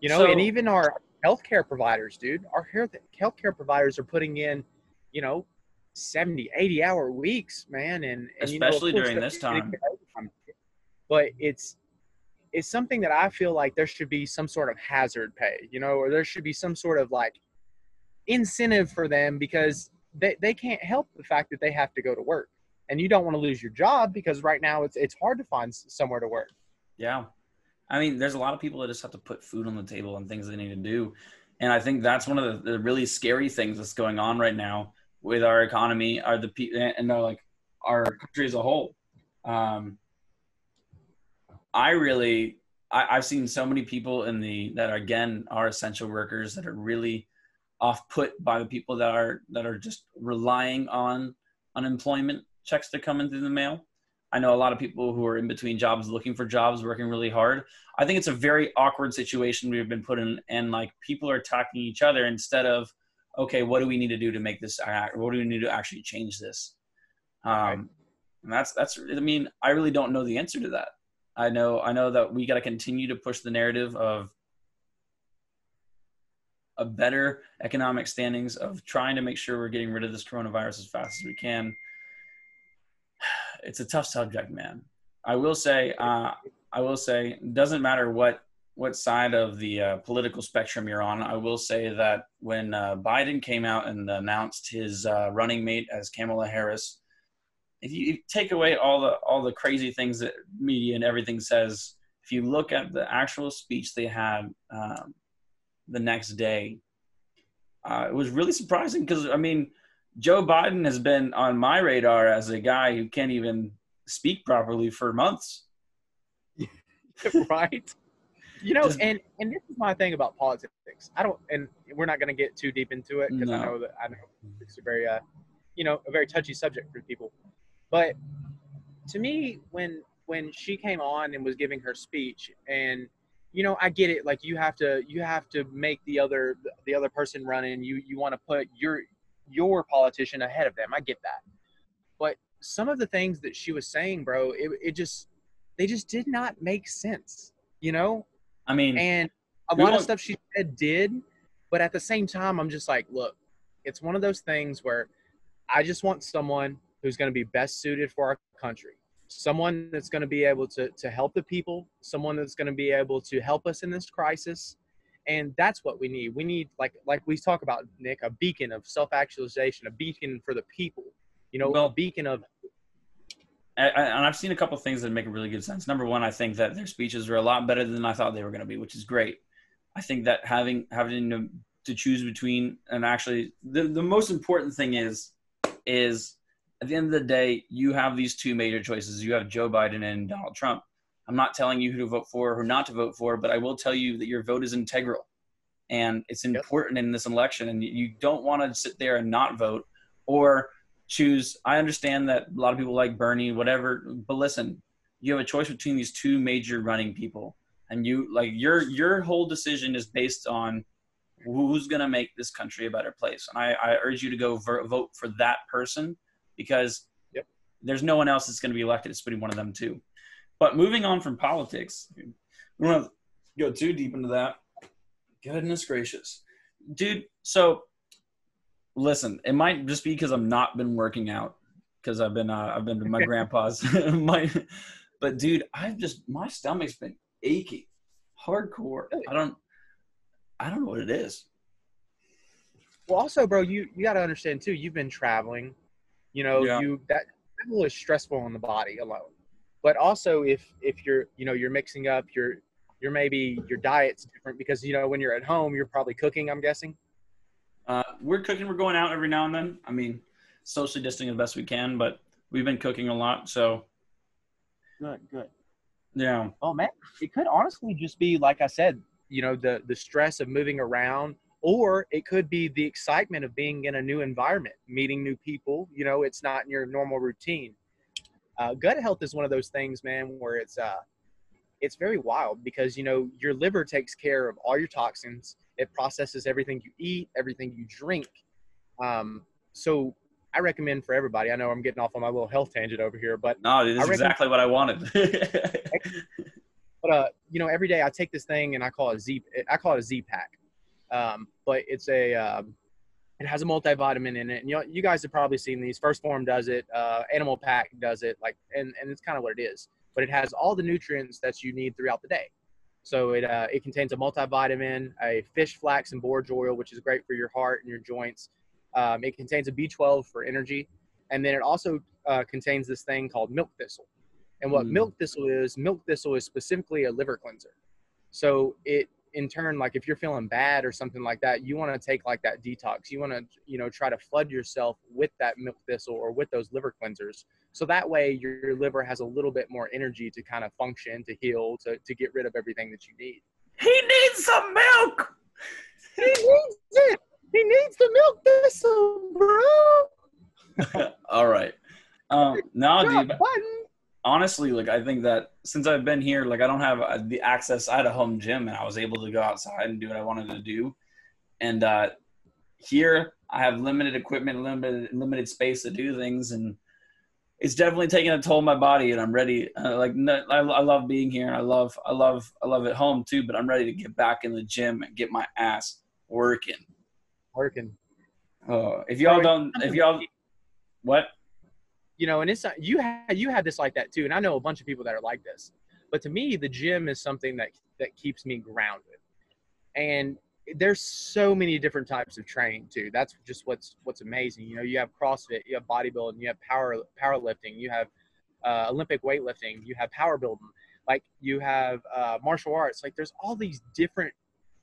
You know, So- and even our healthcare providers, dude, our healthcare providers are putting in, you know, 70, 80 hour weeks, man. And, and you know, Especially during this time. But it's it's something that I feel like there should be some sort of hazard pay, you know, or there should be some sort of like incentive for them because they, they can't help the fact that they have to go to work. And you don't want to lose your job because right now it's it's hard to find somewhere to work. Yeah. I mean, there's a lot of people that just have to put food on the table and things they need to do. And I think that's one of the, the really scary things that's going on right now with our economy, are the pe- and our, like our country as a whole. Um, I really, I, I've seen so many people in the that are, again are essential workers that are really off put by the people that are that are just relying on unemployment checks to come in through the mail. I know a lot of people who are in between jobs looking for jobs, working really hard. I think it's a very awkward situation we've been put in, and like people are attacking each other instead of, okay, what do we need to do to make this act? What do we need to actually change this? Um, Right. and that's that's. I mean, I really don't know the answer to that. I know I know that we got to continue to push the narrative of a better economic standings of trying to make sure we're getting rid of this coronavirus as fast as we can. [sighs] It's a tough subject, man. I will say, uh, I will say, doesn't matter what what side of the uh, political spectrum you're on. I will say that when uh, Biden came out and announced his uh, running mate as Kamala Harris, if you take away all the all the crazy things that media and everything says, if you look at the actual speech they had um, the next day, uh, it was really surprising because I mean, Joe Biden has been on my radar as a guy who can't even speak properly for months. [laughs] right? You know Just- and and this is my thing about politics. I don't and we're not going to get too deep into it because i know that i know it's a very uh you know a very touchy subject for people but to me when when she came on and was giving her speech and you know i get it like you have to you have to make the other the other person running you you want to put your your politician ahead of them. I get that. But some of the things that she was saying bro it, it just they just did not make sense you know? I mean, and a lot of stuff she said did but at the same time i'm just like look it's one of those things where i just want someone who's going to be best suited for our country someone that's going to be able to to help the people someone that's going to be able to help us in this crisis and that's what we need we need like like we talk about nick a beacon of self-actualization a beacon for the people you know Well- a beacon of I, I- and I've seen a couple things that make a really good sense. Number one, I think that their speeches are a lot better than I thought they were going to be, which is great. I think that having having to, to choose between and actually the, the most important thing is is at the end of the day you have these two major choices. You have Joe Biden and Donald Trump. I'm not telling you who to vote for or who not to vote for, but I will tell you that your vote is integral and it's Yep. important in this election. And you don't want to sit there and not vote or choose. I understand that a lot of people like Bernie, whatever, but listen, you have a choice between these two major running people, and you like your your whole decision is based on who's going to make this country a better place. And I, I urge you to go ver- vote for that person because Yep. there's no one else that's going to be elected. It's going to be one of them too. But moving on from politics, we don't go too deep into that. Goodness gracious, dude. So listen, it might just be because I'm not been working out because I've been uh, I've been to my grandpa's. [laughs] my, But dude, I've just my stomach's been achy, hardcore. I don't, I don't know what it is. Well, also, bro, you you got to understand too. You've been traveling. You know, Yeah. you that travel is stressful on the body alone. But also, if if you're you know you're mixing up your your maybe your diet's different because you know when you're at home you're probably cooking. I'm guessing. Uh, we're cooking. We're going out every now and then. I mean, socially distancing the best we can, but we've been cooking a lot. So Good, good. yeah, Oh man, it could honestly just be like I said, you know, the the stress of moving around, or it could be the excitement of being in a new environment, meeting new people. You know, it's not in your normal routine. Uh, gut health is one of those things, man, where it's uh, it's very wild because you know your liver takes care of all your toxins. It processes everything you eat, everything you drink. Um, so I recommend for everybody. I know I'm getting off on my little health tangent over here, but no, this is exactly what I wanted. [laughs] but uh, you know, every day I take this thing and I call it a Z. I call it a Z pack. Um, but it's a um, it has a multivitamin in it. And you know, you guys have probably seen these. First Form does it. Uh, Animal Pak does it. Like, and and it's kind of what it is. But it has all the nutrients that you need throughout the day. So it uh, it contains a multivitamin, a fish flax and borage oil, which is great for your heart and your joints. Um, it contains a B12 for energy, and then it also uh, contains this thing called milk thistle. And what Mm. milk thistle is, milk thistle is specifically a liver cleanser. So it, in turn, like if you're feeling bad or something like that, you want to take like that detox. You want to, you know, try to flood yourself with that milk thistle or with those liver cleansers. So that way your, your liver has a little bit more energy to kind of function, to heal, to, to get rid of everything that you need. he needs some milk. He needs it. He needs the milk thistle, bro. [laughs] All right. Um, no, Drop dude. Honestly, like I think that since I've been here, like I don't have uh, the access. I had a home gym, and I was able to go outside and do what I wanted to do. And uh, here, I have limited equipment, limited limited space to do things, and it's definitely taking a toll on my body. And I'm ready. Uh, like no, I, I love being here, and I love I love I love it home too. But I'm ready to get back in the gym and get my ass working. Working. Oh, if y'all don't, if y'all, what? You know, and it's not, you had you had this like that too, and I know a bunch of people that are like this. But to me, the gym is something that that keeps me grounded, and there's so many different types of training too. That's just what's what's amazing. You know, you have CrossFit, you have bodybuilding, you have power powerlifting, you have uh, Olympic weightlifting, you have power building, like you have uh, martial arts. Like there's all these different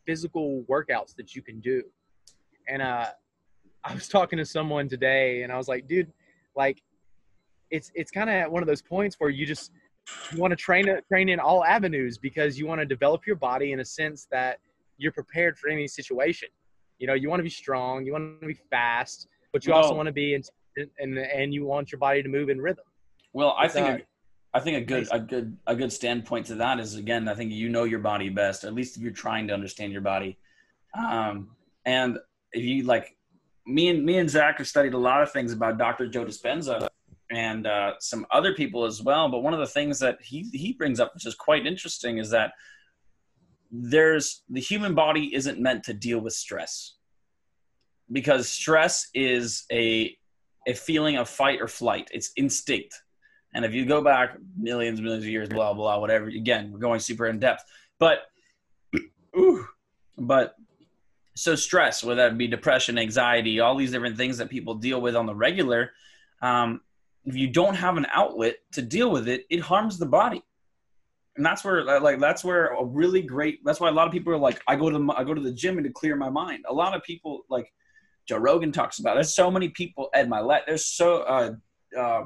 physical workouts that you can do, and uh, I was talking to someone today, and I was like, dude, like it's it's kind of at one of those points where you just you want to train train in all avenues because you want to develop your body in a sense that you're prepared for any situation. You know, you want to be strong, you want to be fast, but you also want to be and and you want your body to move in rhythm. Well, I It's, think uh, a, I think a good a good a good standpoint to that is again, I think you know your body best, at least if you're trying to understand your body. Um, and if you like, me and me and Zach have studied a lot of things about Dr. Joe Dispenza and uh, some other people as well. But one of the things that he he brings up, which is quite interesting, is that there's the human body isn't meant to deal with stress because stress is a a feeling of fight or flight. It's instinct. And if you go back millions, millions of years, blah blah, whatever. Again, we're going super in depth, but ooh, but so stress, whether that be depression, anxiety, all these different things that people deal with on the regular, um, if you don't have an outlet to deal with it, it harms the body. And that's where, like, that's where a really great. That's why a lot of people are like, I go to the, I go to the gym and to clear my mind. A lot of people, like Joe Rogan talks about. There's so many people. Ed Mylett. There's so, uh, uh,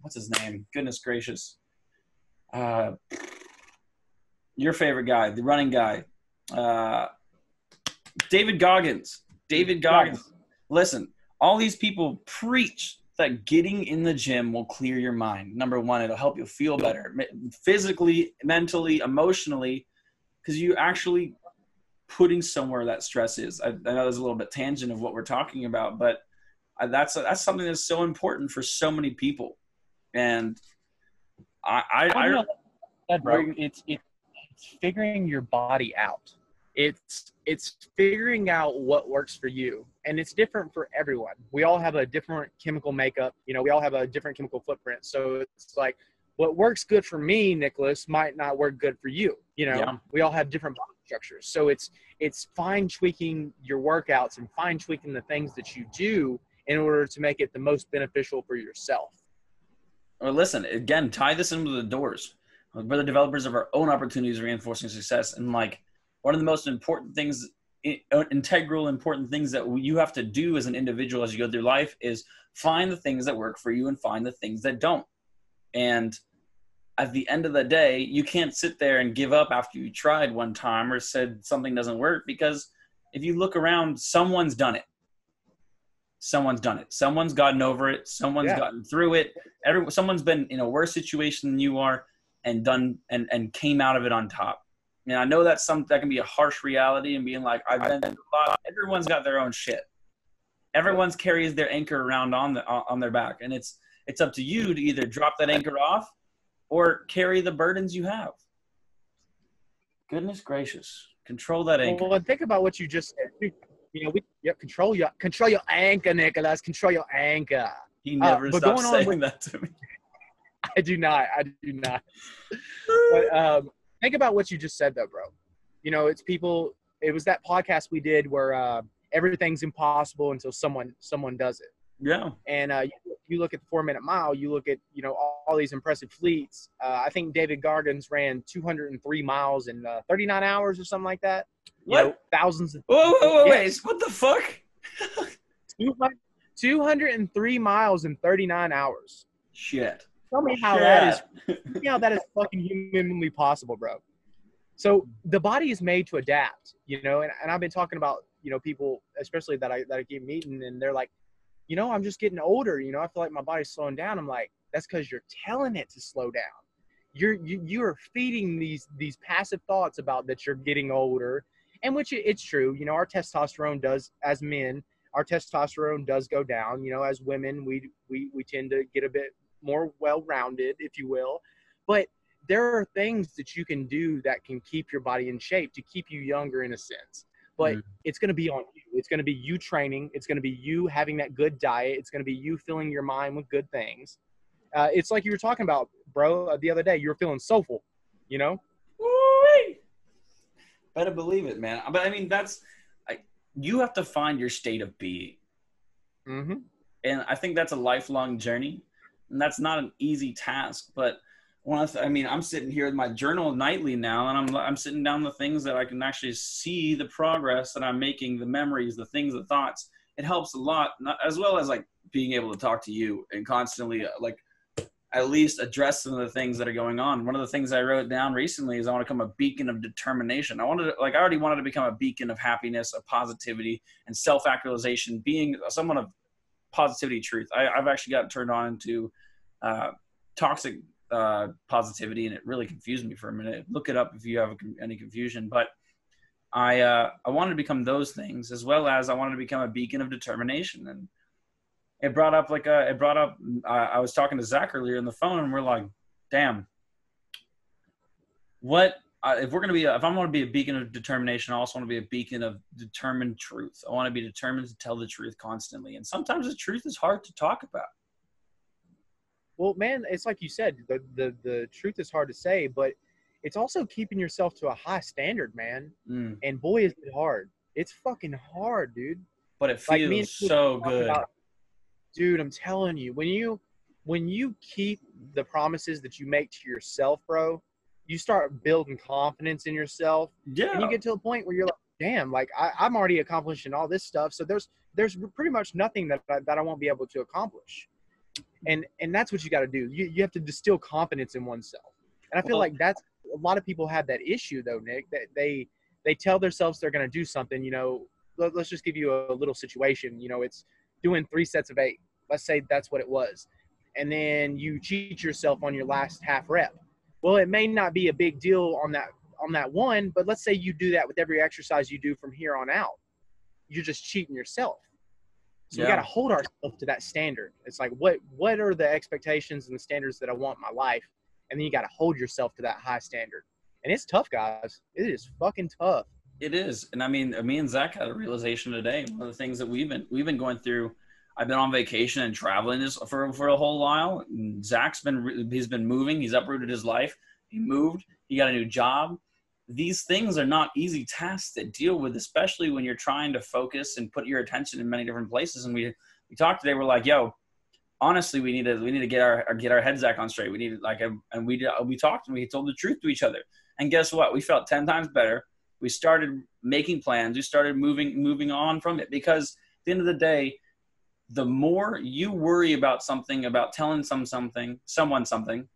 what's his name? Goodness gracious. Uh, your favorite guy, the running guy, uh, David Goggins. David Goggins. Listen, all these people preach that getting in the gym will clear your mind. Number one, it'll help you feel better physically, mentally, emotionally, because you're actually putting somewhere that stress is. I, I know there's a little bit tangent of what we're talking about, but I, that's that's something that's so important for so many people. And I, I, I know, that, bro, it's it's figuring your body out. It's it's figuring out what works for you, and it's different for everyone. We all have a different chemical makeup. You know, we all have a different chemical footprint. So it's like what works good for me, Nicholas, might not work good for you. You know, Yeah. we all have different body structures. So it's it's fine tweaking your workouts and fine tweaking the things that you do in order to make it the most beneficial for yourself. Well, listen, again, tie this into the doors. We're the developers of our own opportunities, reinforcing success. And like one of the most important things, Uh, integral important things that you have to do as an individual as you go through life is find the things that work for you and find the things that don't. And at the end of the day, you can't sit there and give up after you tried one time or said something doesn't work because if you look around, someone's done it. Someone's done it. Someone's gotten over it. Someone's Yeah. gotten through it. Every someone's been in a worse situation than you are and done and and came out of it on top. And I know that's something that can be a harsh reality and being like I've been through a lot. Everyone's got their own shit. Everyone's carries their anchor around on the on their back, and it's it's up to you to either drop that anchor off or carry the burdens you have. Goodness gracious, control that anchor. Well, and think about what you just said. You know, we yep, control your control your anchor, Nicholas. Control your anchor. He never but stops saying with- that to me. [laughs] I do not. I do not. [laughs] But um, think about what you just said, though, bro. You know, it's people. It was that podcast we did where uh, everything's impossible until someone someone does it. Yeah, And uh, you, you look at the four minute mile. You look at you know all, all these impressive fleets. Uh, I think David Goggins ran 203 miles in uh, 39 hours or something like that. You What? know, thousands of Whoa, whoa, whoa, Yeah. wait! What the fuck? 200 203 miles in 39 hours. Shit. Tell me how that is know that is fucking humanly possible, bro. So the body is made to adapt, you know, and, and I've been talking about, you know, people, especially that I that I keep meeting, and they're like, you know, I'm just getting older, you know, I feel like my body's slowing down. I'm like, that's because you're telling it to slow down. You're you you are feeding these these passive thoughts about that you're getting older, and which it- it's true. You know, our testosterone does as men, our testosterone does go down. You know, as women, we we we tend to get a bit more well-rounded, if you will. But there are things that you can do that can keep your body in shape to keep you younger in a sense. But Mm. it's going to be on you. It's going to be you training. It's going to be you having that good diet. It's going to be you filling your mind with good things. Uh, it's like you were talking about, bro, uh, the other day. You were feeling soulful, you know? Woo-wee. Better believe it, man. But I mean, that's I, you have to find your state of being, Mm-hmm. and I think that's a lifelong journey, and that's not an easy task. But I, th- I mean, I'm sitting here with my journal nightly now, and I'm I'm sitting down the things that I can actually see the progress that I'm making, the memories, the things, the thoughts. It helps a lot, not, as well as like being able to talk to you and constantly uh, like at least address some of the things that are going on. One of the things I wrote down recently is I want to become a beacon of determination. I wanted to, like I already wanted to become a beacon of happiness, of positivity, and self-actualization, being someone of positivity, truth. I, I've actually gotten turned on into uh, toxic uh, positivity, and it really confused me for a minute. Look it up if you have any confusion. But I uh, I wanted to become those things as well as I wanted to become a beacon of determination and it brought up like a, it brought up uh, i was talking to zach earlier on the phone and we're like damn what uh, if we're going to be if i'm going to be a beacon of determination i also want to be a beacon of determined truth i want to be determined to tell the truth constantly and sometimes the truth is hard to talk about Well, man, it's like you said, the, the, the truth is hard to say, but it's also keeping yourself to a high standard, man. Mm, And boy, is it hard. It's fucking hard, dude. but it feels me so good about- dude i'm telling you when you when you keep the promises that you make to yourself bro you start building confidence in yourself yeah and you get to a point where you're like damn like I, i'm already accomplishing all this stuff so there's there's pretty much nothing that I, that i won't be able to accomplish and and that's what you got to do. You, you have to distill confidence in oneself. And i feel Well- like that's a lot of people have that issue though nick that they they tell themselves they're going to do something you know let, let's just give you a little situation you know it's doing three sets of eight. Let's say that's what it was. And then you cheat yourself on your last half rep. Well it may not be a big deal on that on that one but let's say you do that with every exercise you do from here on out. You're just cheating yourself so we got to hold ourselves to that standard it's like what what are the expectations and the standards that i want in my life and then you got to hold yourself to that high standard and it's tough guys it is fucking tough It is, and I mean, me and Zach had a realization today. One of the things that we've been we've been going through I've been on vacation and traveling this for for a whole while. Zach's been he's been moving. He's uprooted his life. He moved. He got a new job. These things are not easy tasks to deal with, especially when you're trying to focus and put your attention in many different places. And we we talked today. We're like, yo, honestly, we need to we need to get our get our heads back on straight. We need like and we uh, we talked and we told the truth to each other. And guess what? We felt ten times better. We started making plans. We started moving moving on from it because at the end of the day, the more you worry about something, about telling some something, someone something,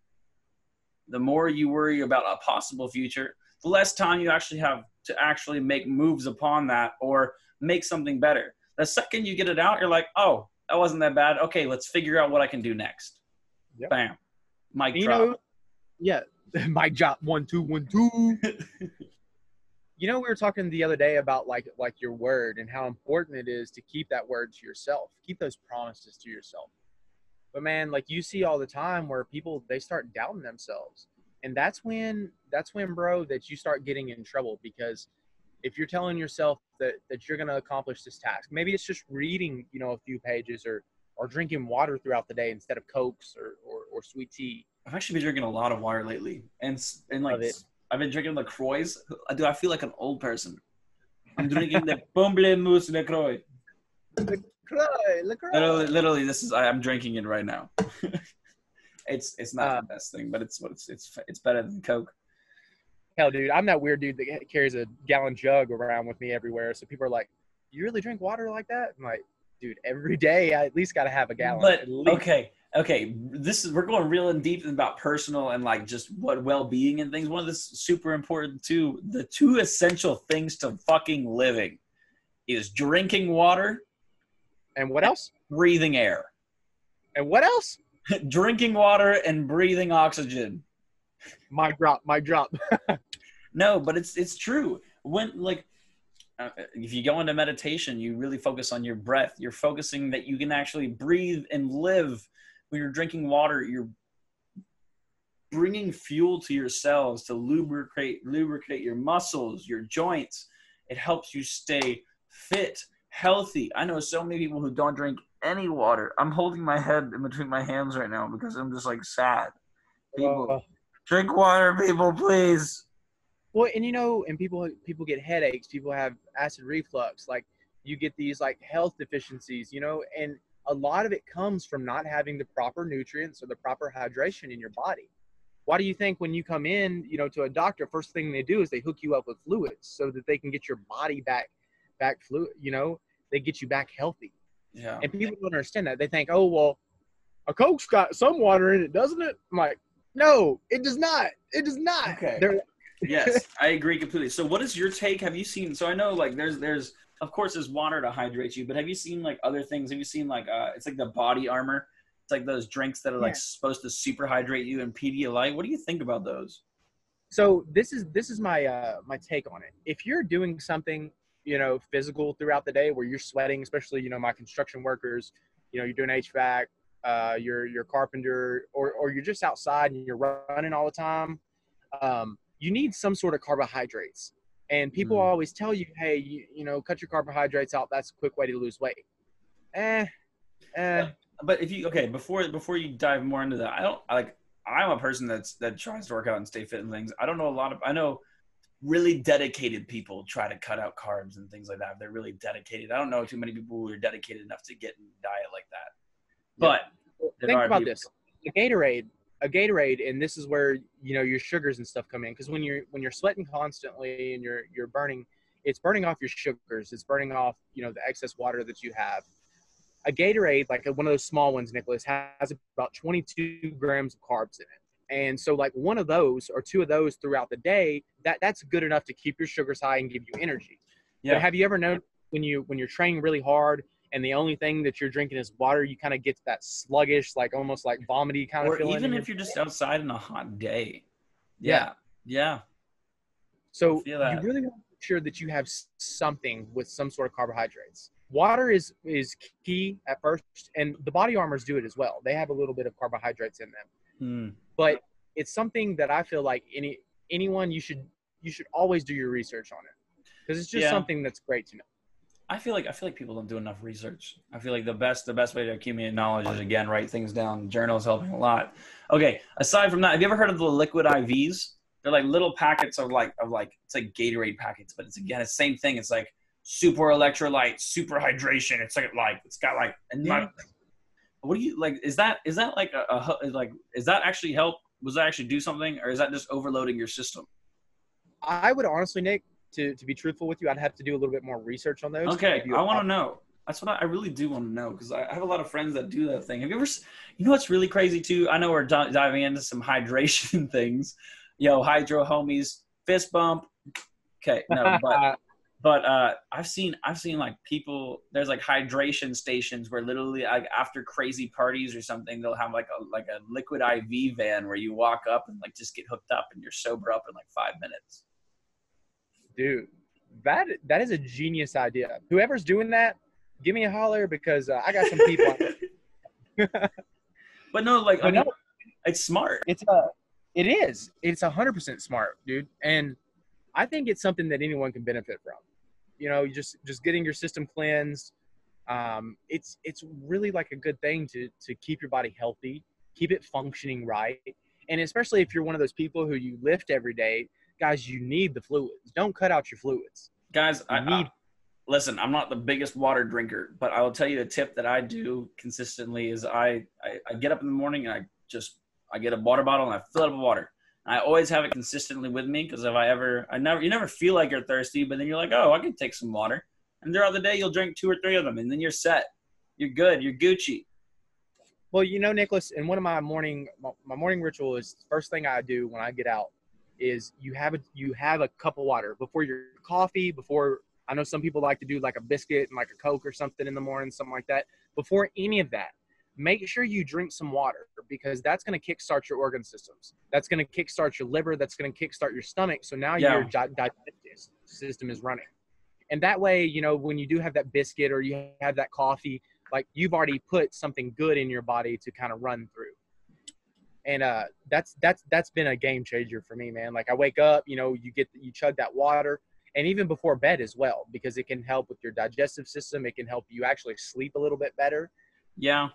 the more you worry about a possible future, the less time you actually have to actually make moves upon that or make something better. The second you get it out, you're like, oh, that wasn't that bad. Okay, let's figure out what I can do next. Yep. Bam. Mike you drop. Know, yeah, [laughs] mic drop one two one two. [laughs] you know we were talking the other day about like like your word and how important it is to keep that word to yourself keep those promises to yourself but man like you see all the time where people they start doubting themselves and that's when that's when bro that you start getting in trouble because if you're telling yourself that that you're going to accomplish this task maybe it's just reading you know a few pages or or drinking water throughout the day instead of cokes or or, or sweet tea i've actually been drinking a lot of water lately and and like I've been drinking LaCroix. Do I feel like an old person? I'm drinking the [laughs] Pamplemousse LaCroix. LaCroix, LaCroix. Literally, literally, this is I, am drinking it right now. [laughs] it's it's not uh, the best thing, but it's what it's it's it's better than Coke. Hell, dude, I'm that weird dude that carries a gallon jug around with me everywhere. So people are like, "You really drink water like that?" I'm like, "Dude, every day I at least got to have a gallon." But okay, okay, this is we're going real and deep about personal and like just what well-being and things. One of the super important too, the two essential things to fucking living is drinking water and what else? Breathing air. And what else? [laughs] drinking water and breathing oxygen. My drop, my drop. [laughs] no, but it's it's true. When like uh, if you go into meditation, you really focus on your breath. You're focusing that you can actually breathe and live when you're drinking water, you're bringing fuel to your cells to lubricate lubricate your muscles, your joints. It helps you stay fit, healthy. I know so many people who don't drink any water. I'm holding my head in between my hands right now because I'm just like sad. People, uh, drink water, people, please. Well, and you know, and people people get headaches. People have acid reflux. Like you get these like health deficiencies. You know, and a lot of it comes from not having the proper nutrients or the proper hydration in your body. Why do you think when you come in, you know, to a doctor, first thing they do is they hook you up with fluids so that they can get your body back, back fluid, you know, they get you back healthy. Yeah. And people don't understand that. They think, oh, well, a Coke's got some water in it, doesn't it? I'm like, no, it does not. It does not. Okay. [laughs] yes, I agree completely. So, what is your take? Have you seen? So, I know like there's there's of course there's water to hydrate you but have you seen like other things have you seen like uh it's like the body armor it's like those drinks that are like yeah. supposed to super hydrate you and pedialyte what do you think about those so this is this is my uh my take on it if you're doing something you know physical throughout the day where you're sweating especially you know my construction workers you know you're doing hvac uh, you're you're carpenter or, or you're just outside and you're running all the time um, you need some sort of carbohydrates and people mm. always tell you, hey, you, you know, cut your carbohydrates out. That's a quick way to lose weight. Eh, eh. But if you okay, before before you dive more into that, I don't like. I'm a person that's that tries to work out and stay fit and things. I don't know a lot of. I know really dedicated people try to cut out carbs and things like that. They're really dedicated. I don't know too many people who are dedicated enough to get in diet like that. But yeah. think about people. this: a Gatorade a Gatorade, and this is where you know your sugars and stuff come in. Because when you're when you're sweating constantly and you're you're burning, it's burning off your sugars. It's burning off you know the excess water that you have. A Gatorade, like one of those small ones, Nicholas, has about 22 grams of carbs in it. And so, like one of those or two of those throughout the day, that that's good enough to keep your sugars high and give you energy. Yeah. But have you ever known when you when you're training really hard and the only thing that you're drinking is water, you kind of get that sluggish, like almost like vomity kind of or feeling. even if you're just outside in a hot day. Yeah. Yeah. So you really want to make sure that you have something with some sort of carbohydrates. Water is is key at first, and the body armors do it as well. They have a little bit of carbohydrates in them, hmm. but it's something that I feel like any anyone you should you should always do your research on it because it's just yeah. something that's great to know I feel like I feel like people don't do enough research. I feel like the best the best way to accumulate knowledge is again write things down. Journals helping a lot. Okay, aside from that, have you ever heard of the liquid IVs? They're like little packets of like of like it's like Gatorade packets, but it's again the same thing. It's like super electrolyte, super hydration. It's like like it's got like and my, what do you like? Is that is that like a, a like is that actually help? Was that actually do something, or is that just overloading your system? I would honestly, Nick, to, to be truthful with you, I'd have to do a little bit more research on those. Okay, I want to know. That's what I, I really do want to know because I, I, have a lot of friends that do that thing. Have you ever, you know what's really crazy too? I know we're diving into some hydration [laughs] things. Yo, hydro homies, fist bump. Okay, no, but [laughs] but uh, I've seen I've seen like people. There's like hydration stations where literally like after crazy parties or something, they'll have like a like a liquid IV van where you walk up and like just get hooked up and you're sober up in like five minutes dude, that that is a genius idea. Whoever's doing that, give me a holler because uh, I got some people. [laughs] but no, like but I mean, no, it's smart. It's a, uh, it is. It's a hundred percent smart, dude. And I think it's something that anyone can benefit from. You know, just just getting your system cleansed. Um, it's it's really like a good thing to to keep your body healthy, keep it functioning right, and especially if you're one of those people who you lift every day guys, you need the fluids. Don't cut out your fluids. Guys, you I need. I, listen, I'm not the biggest water drinker, but I will tell you a tip that I do consistently is I, I, I get up in the morning and I just I get a water bottle and I fill it up with water. I always have it consistently with me because if I ever, I never, you never feel like you're thirsty, but then you're like, oh, I can take some water, and throughout the day you'll drink two or three of them, and then you're set. You're good. You're Gucci. Well, you know, Nicholas, and one of my morning my morning ritual is first thing I do when I get out is you have a you have a cup of water before your coffee before i know some people like to do like a biscuit and like a coke or something in the morning something like that before any of that make sure you drink some water because that's going to kickstart your organ systems that's going to kickstart your liver that's going to kickstart your stomach so now yeah. your digestive system is running and that way you know when you do have that biscuit or you have that coffee like you've already put something good in your body to kind of run through and uh, that's that's that's been a game changer for me, man. Like I wake up, you know, you get you chug that water, and even before bed as well, because it can help with your digestive system. It can help you actually sleep a little bit better. Yeah.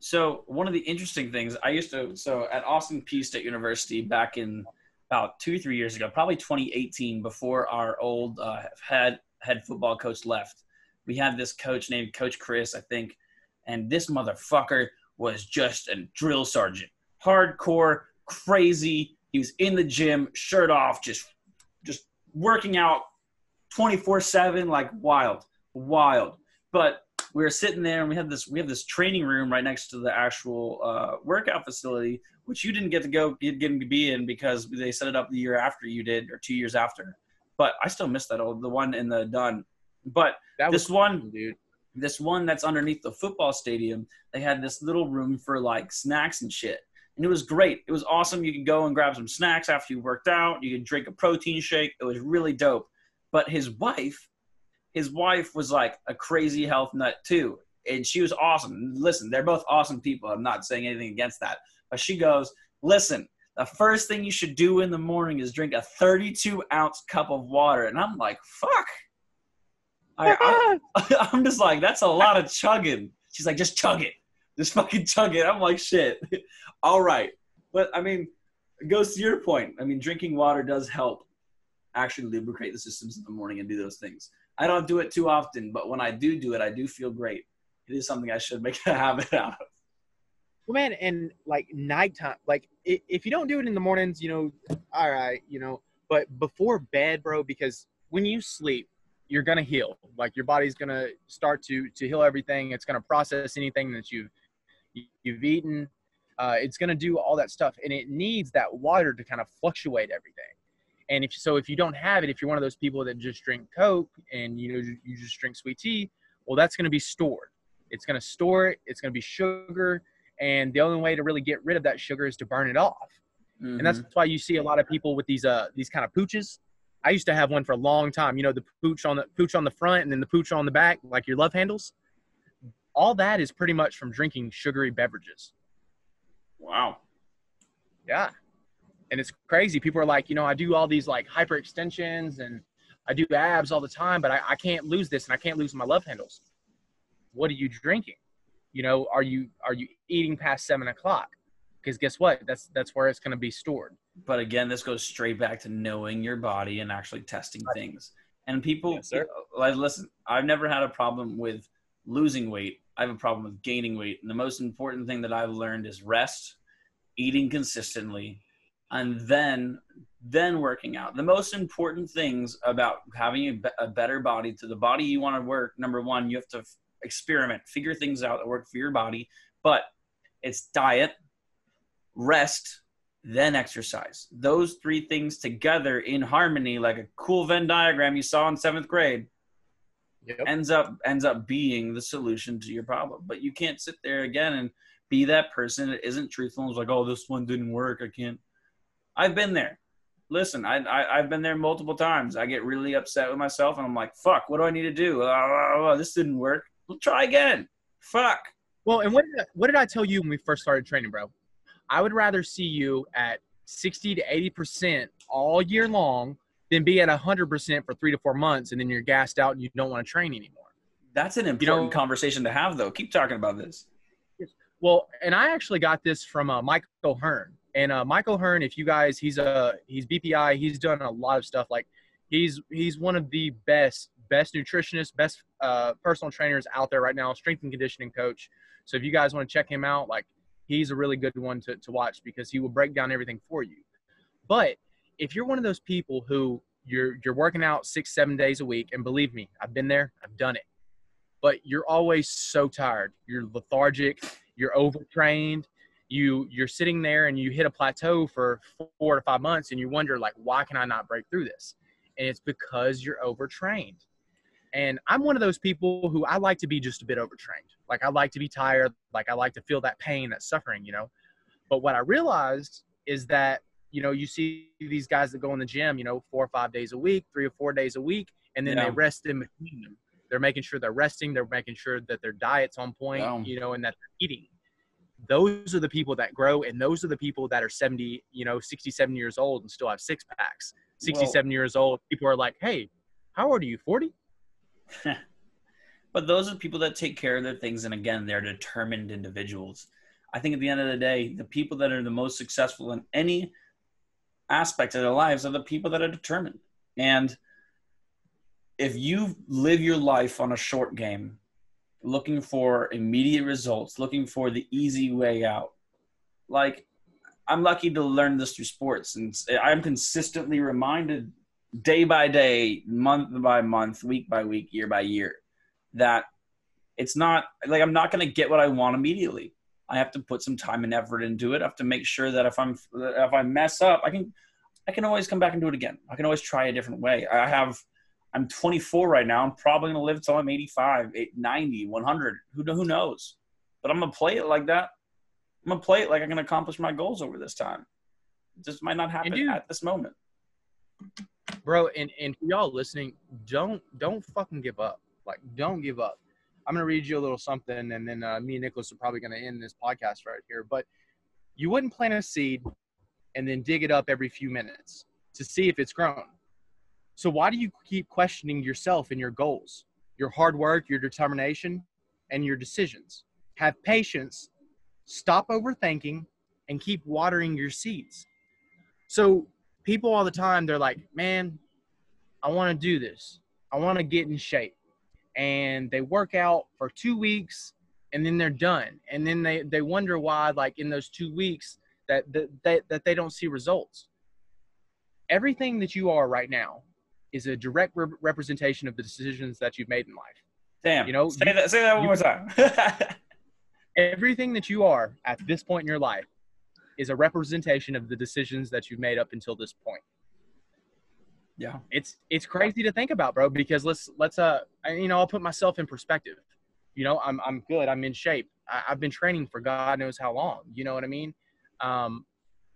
So one of the interesting things I used to so at Austin Peay State University back in about two three years ago, probably 2018, before our old uh, head head football coach left, we had this coach named Coach Chris, I think, and this motherfucker was just a drill sergeant hardcore, crazy. He was in the gym, shirt off, just just working out 24/7 like wild, wild. But we were sitting there and we had this we have this training room right next to the actual uh, workout facility, which you didn't get to go get, get to be in because they set it up the year after you did or two years after. But I still miss that old the one in the done But that this one, dude, this one that's underneath the football stadium, they had this little room for like snacks and shit and it was great. It was awesome. You could go and grab some snacks after you worked out. You could drink a protein shake. It was really dope. But his wife, his wife was like a crazy health nut too, and she was awesome. Listen, they're both awesome people. I'm not saying anything against that, but she goes, "Listen, the first thing you should do in the morning is drink a 32 ounce cup of water." And I'm like, "Fuck." I, I, [laughs] I'm just like, that's a lot of chugging. She's like, just chug it. Just fucking chug it. I'm like, shit. [laughs] All right. But I mean, it goes to your point. I mean, drinking water does help actually lubricate the systems in the morning and do those things. I don't do it too often, but when I do do it, I do feel great. It is something I should make a [laughs] habit out of. Well, man, and like nighttime, like if you don't do it in the mornings, you know, all right, you know, but before bed, bro, because when you sleep, you're gonna heal. Like your body's gonna start to to heal everything. It's gonna process anything that you've you've eaten. Uh, it's to do all that stuff, and it needs that water to kind of fluctuate everything. And if so, if you don't have it, if you're one of those people that just drink Coke and you know you just drink sweet tea, well, that's going to be stored. It's going to store it. It's going to be sugar, and the only way to really get rid of that sugar is to burn it off. Mm-hmm. And that's mm-hmm. why you see a lot of people with these uh these kind of pooches. I used to have one for a long time. You know, the pooch on the pooch on the front and then the pooch on the back, like your love handles all that is pretty much from drinking sugary beverages. Wow. Yeah. And it's crazy. People are like, you know, I do all these like hyperextensions and I do abs all the time, but I, I can't lose this and I can't lose my love handles. What are you drinking? You know, are you are you eating past seven o'clock? Because guess what? That's that's where it's going to be stored. But again, this goes straight back to knowing your body and actually testing things. And people, Yes, sir. like, listen, I've never had a problem with losing weight. I have a problem with gaining weight. And the most important thing that I've learned is rest, eating consistently, and then then working out. The most important things about having a, be- a better body to the body you want to work. Number one, you have to f- experiment, figure things out that work for your body. But it's diet, rest, then exercise. Those three things together in harmony, like a cool Venn diagram you saw in seventh grade, Yep. ends up ends up being the solution to your problem. But you can't sit there again and be that person that isn't truthful and is like, "Oh, this one didn't work. I can't." I've been there. Listen, I, I I've been there multiple times. I get really upset with myself, and I'm like, "Fuck, what do I need to do? Oh, this didn't work. We'll try again. Fuck." Well, and what did I, what did I tell you when we first started training, bro? I would rather see you at 60 to 80 percent all year long than be at 100 percent for three to four months and then you're gassed out and you don't want to train anymore. That's an know- important conversation to have, though. Keep talking about this. Well, and I actually got this from uh, Michael Hearn. And uh, Michael Hearn, if you guys, he's a he's BPI. He's done a lot of stuff. Like he's he's one of the best best nutritionists, best uh, personal trainers out there right now, strength and conditioning coach. So if you guys want to check him out, like he's a really good one to, to watch because he will break down everything for you. But if you're one of those people who you're you're working out six seven days a week, and believe me, I've been there, I've done it. But you're always so tired. You're lethargic. You're overtrained. You you're sitting there and you hit a plateau for four to five months, and you wonder like, why can I not break through this? And it's because you're overtrained. And I'm one of those people who I like to be just a bit overtrained. Like I like to be tired. Like I like to feel that pain, that suffering, you know. But what I realized is that you know you see these guys that go in the gym, you know, four or five days a week, three or four days a week, and then Yeah. they rest in between them. They're making sure they're resting. They're making sure that their diet's on point, Yeah. you know, and that they're eating. Those are the people that grow, and those are the people that are 70, you know, 67 years old and still have six packs. 67 years old, people are like, hey, how old are you? 40? [laughs] but those are the people that take care of their things and again they're determined individuals i think at the end of the day the people that are the most successful in any aspect of their lives are the people that are determined and if you live your life on a short game looking for immediate results looking for the easy way out like i'm lucky to learn this through sports and i'm consistently reminded day by day month by month week by week year by year that it's not like I'm not going to get what I want immediately. I have to put some time and effort into it. I have to make sure that if I'm if I mess up, I can I can always come back and do it again. I can always try a different way. I have I'm 24 right now. I'm probably going to live till I'm 85, 8, 90, 100. Who who knows? But I'm going to play it like that. I'm going to play it like I can accomplish my goals over this time. Just might not happen dude- at this moment. bro and, and for y'all listening don't don't fucking give up like don't give up i'm gonna read you a little something and then uh, me and nicholas are probably gonna end this podcast right here but you wouldn't plant a seed and then dig it up every few minutes to see if it's grown so why do you keep questioning yourself and your goals your hard work your determination and your decisions? Have patience stop overthinking and keep watering your seeds. So people all the time they're like man i want to do this. I want to get in shape. And they work out for two weeks and then they're done. And then they, they wonder why like in those two weeks that, that, that, that they don't see results. Everything that you are right now is a direct re- representation of the decisions that you've made in life Damn. You know, say you- that say that one you- more time. [laughs] everything that you are at this point in your life is a representation of the decisions that you've made up until this point yeah. it's it's crazy to think about, bro. Because let's let's uh, you know, I'll put myself in perspective. You know, I'm I'm good. I'm in shape. I, I've been training for God knows how long. You know what I mean? Um,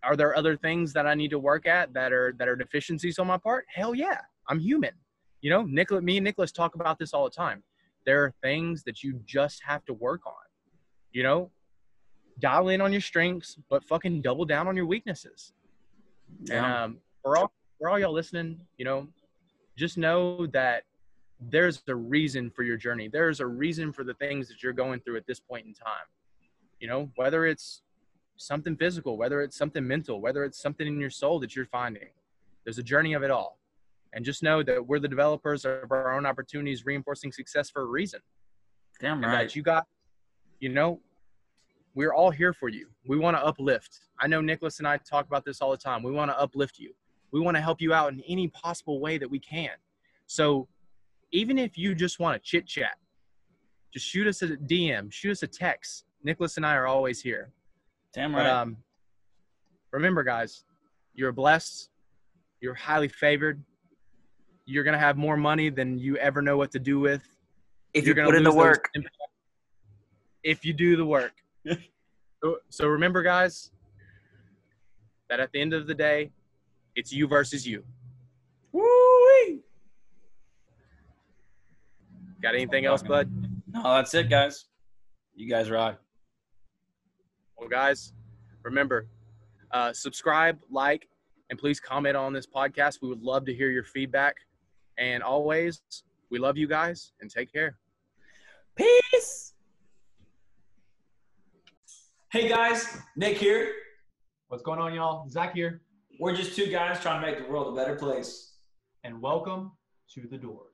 are there other things that I need to work at that are that are deficiencies on my part? Hell yeah, I'm human. You know, Nicholas, me and Nicholas talk about this all the time. There are things that you just have to work on. You know, dial in on your strengths, but fucking double down on your weaknesses. And Yeah. um, for all for all y'all listening, you know, just know that there's a reason for your journey. There's a reason for the things that you're going through at this point in time. You know, whether it's something physical, whether it's something mental, whether it's something in your soul that you're finding. There's a journey of it all. And just know that we're the developers of our own opportunities, reinforcing success for a reason. Damn And right. that you got, you know, we're all here for you. We want to uplift. I know Nicholas and I talk about this all the time. We want to uplift you. We want to help you out in any possible way that we can. So even if you just want to chit chat, just shoot us a DM, shoot us a text. Nicholas and I are always here. Damn But right. um, remember, guys, you're blessed. You're highly favored. You're gonna have more money than you ever know what to do with. if You're you gonna put in the work. impact if you do the work. [laughs] so, so remember, guys, that at the end of the day, it's you versus you. Woo-wee. Got anything else, bud? No, that's it, guys. You guys rock. Well, guys, remember, uh, subscribe, like, and please comment on this podcast. We would love to hear your feedback. And always, we love you guys and take care. Peace. Hey guys, Nick here. What's going on, y'all? Zach here, We're just two guys trying to make the world a better place. and welcome to the doors.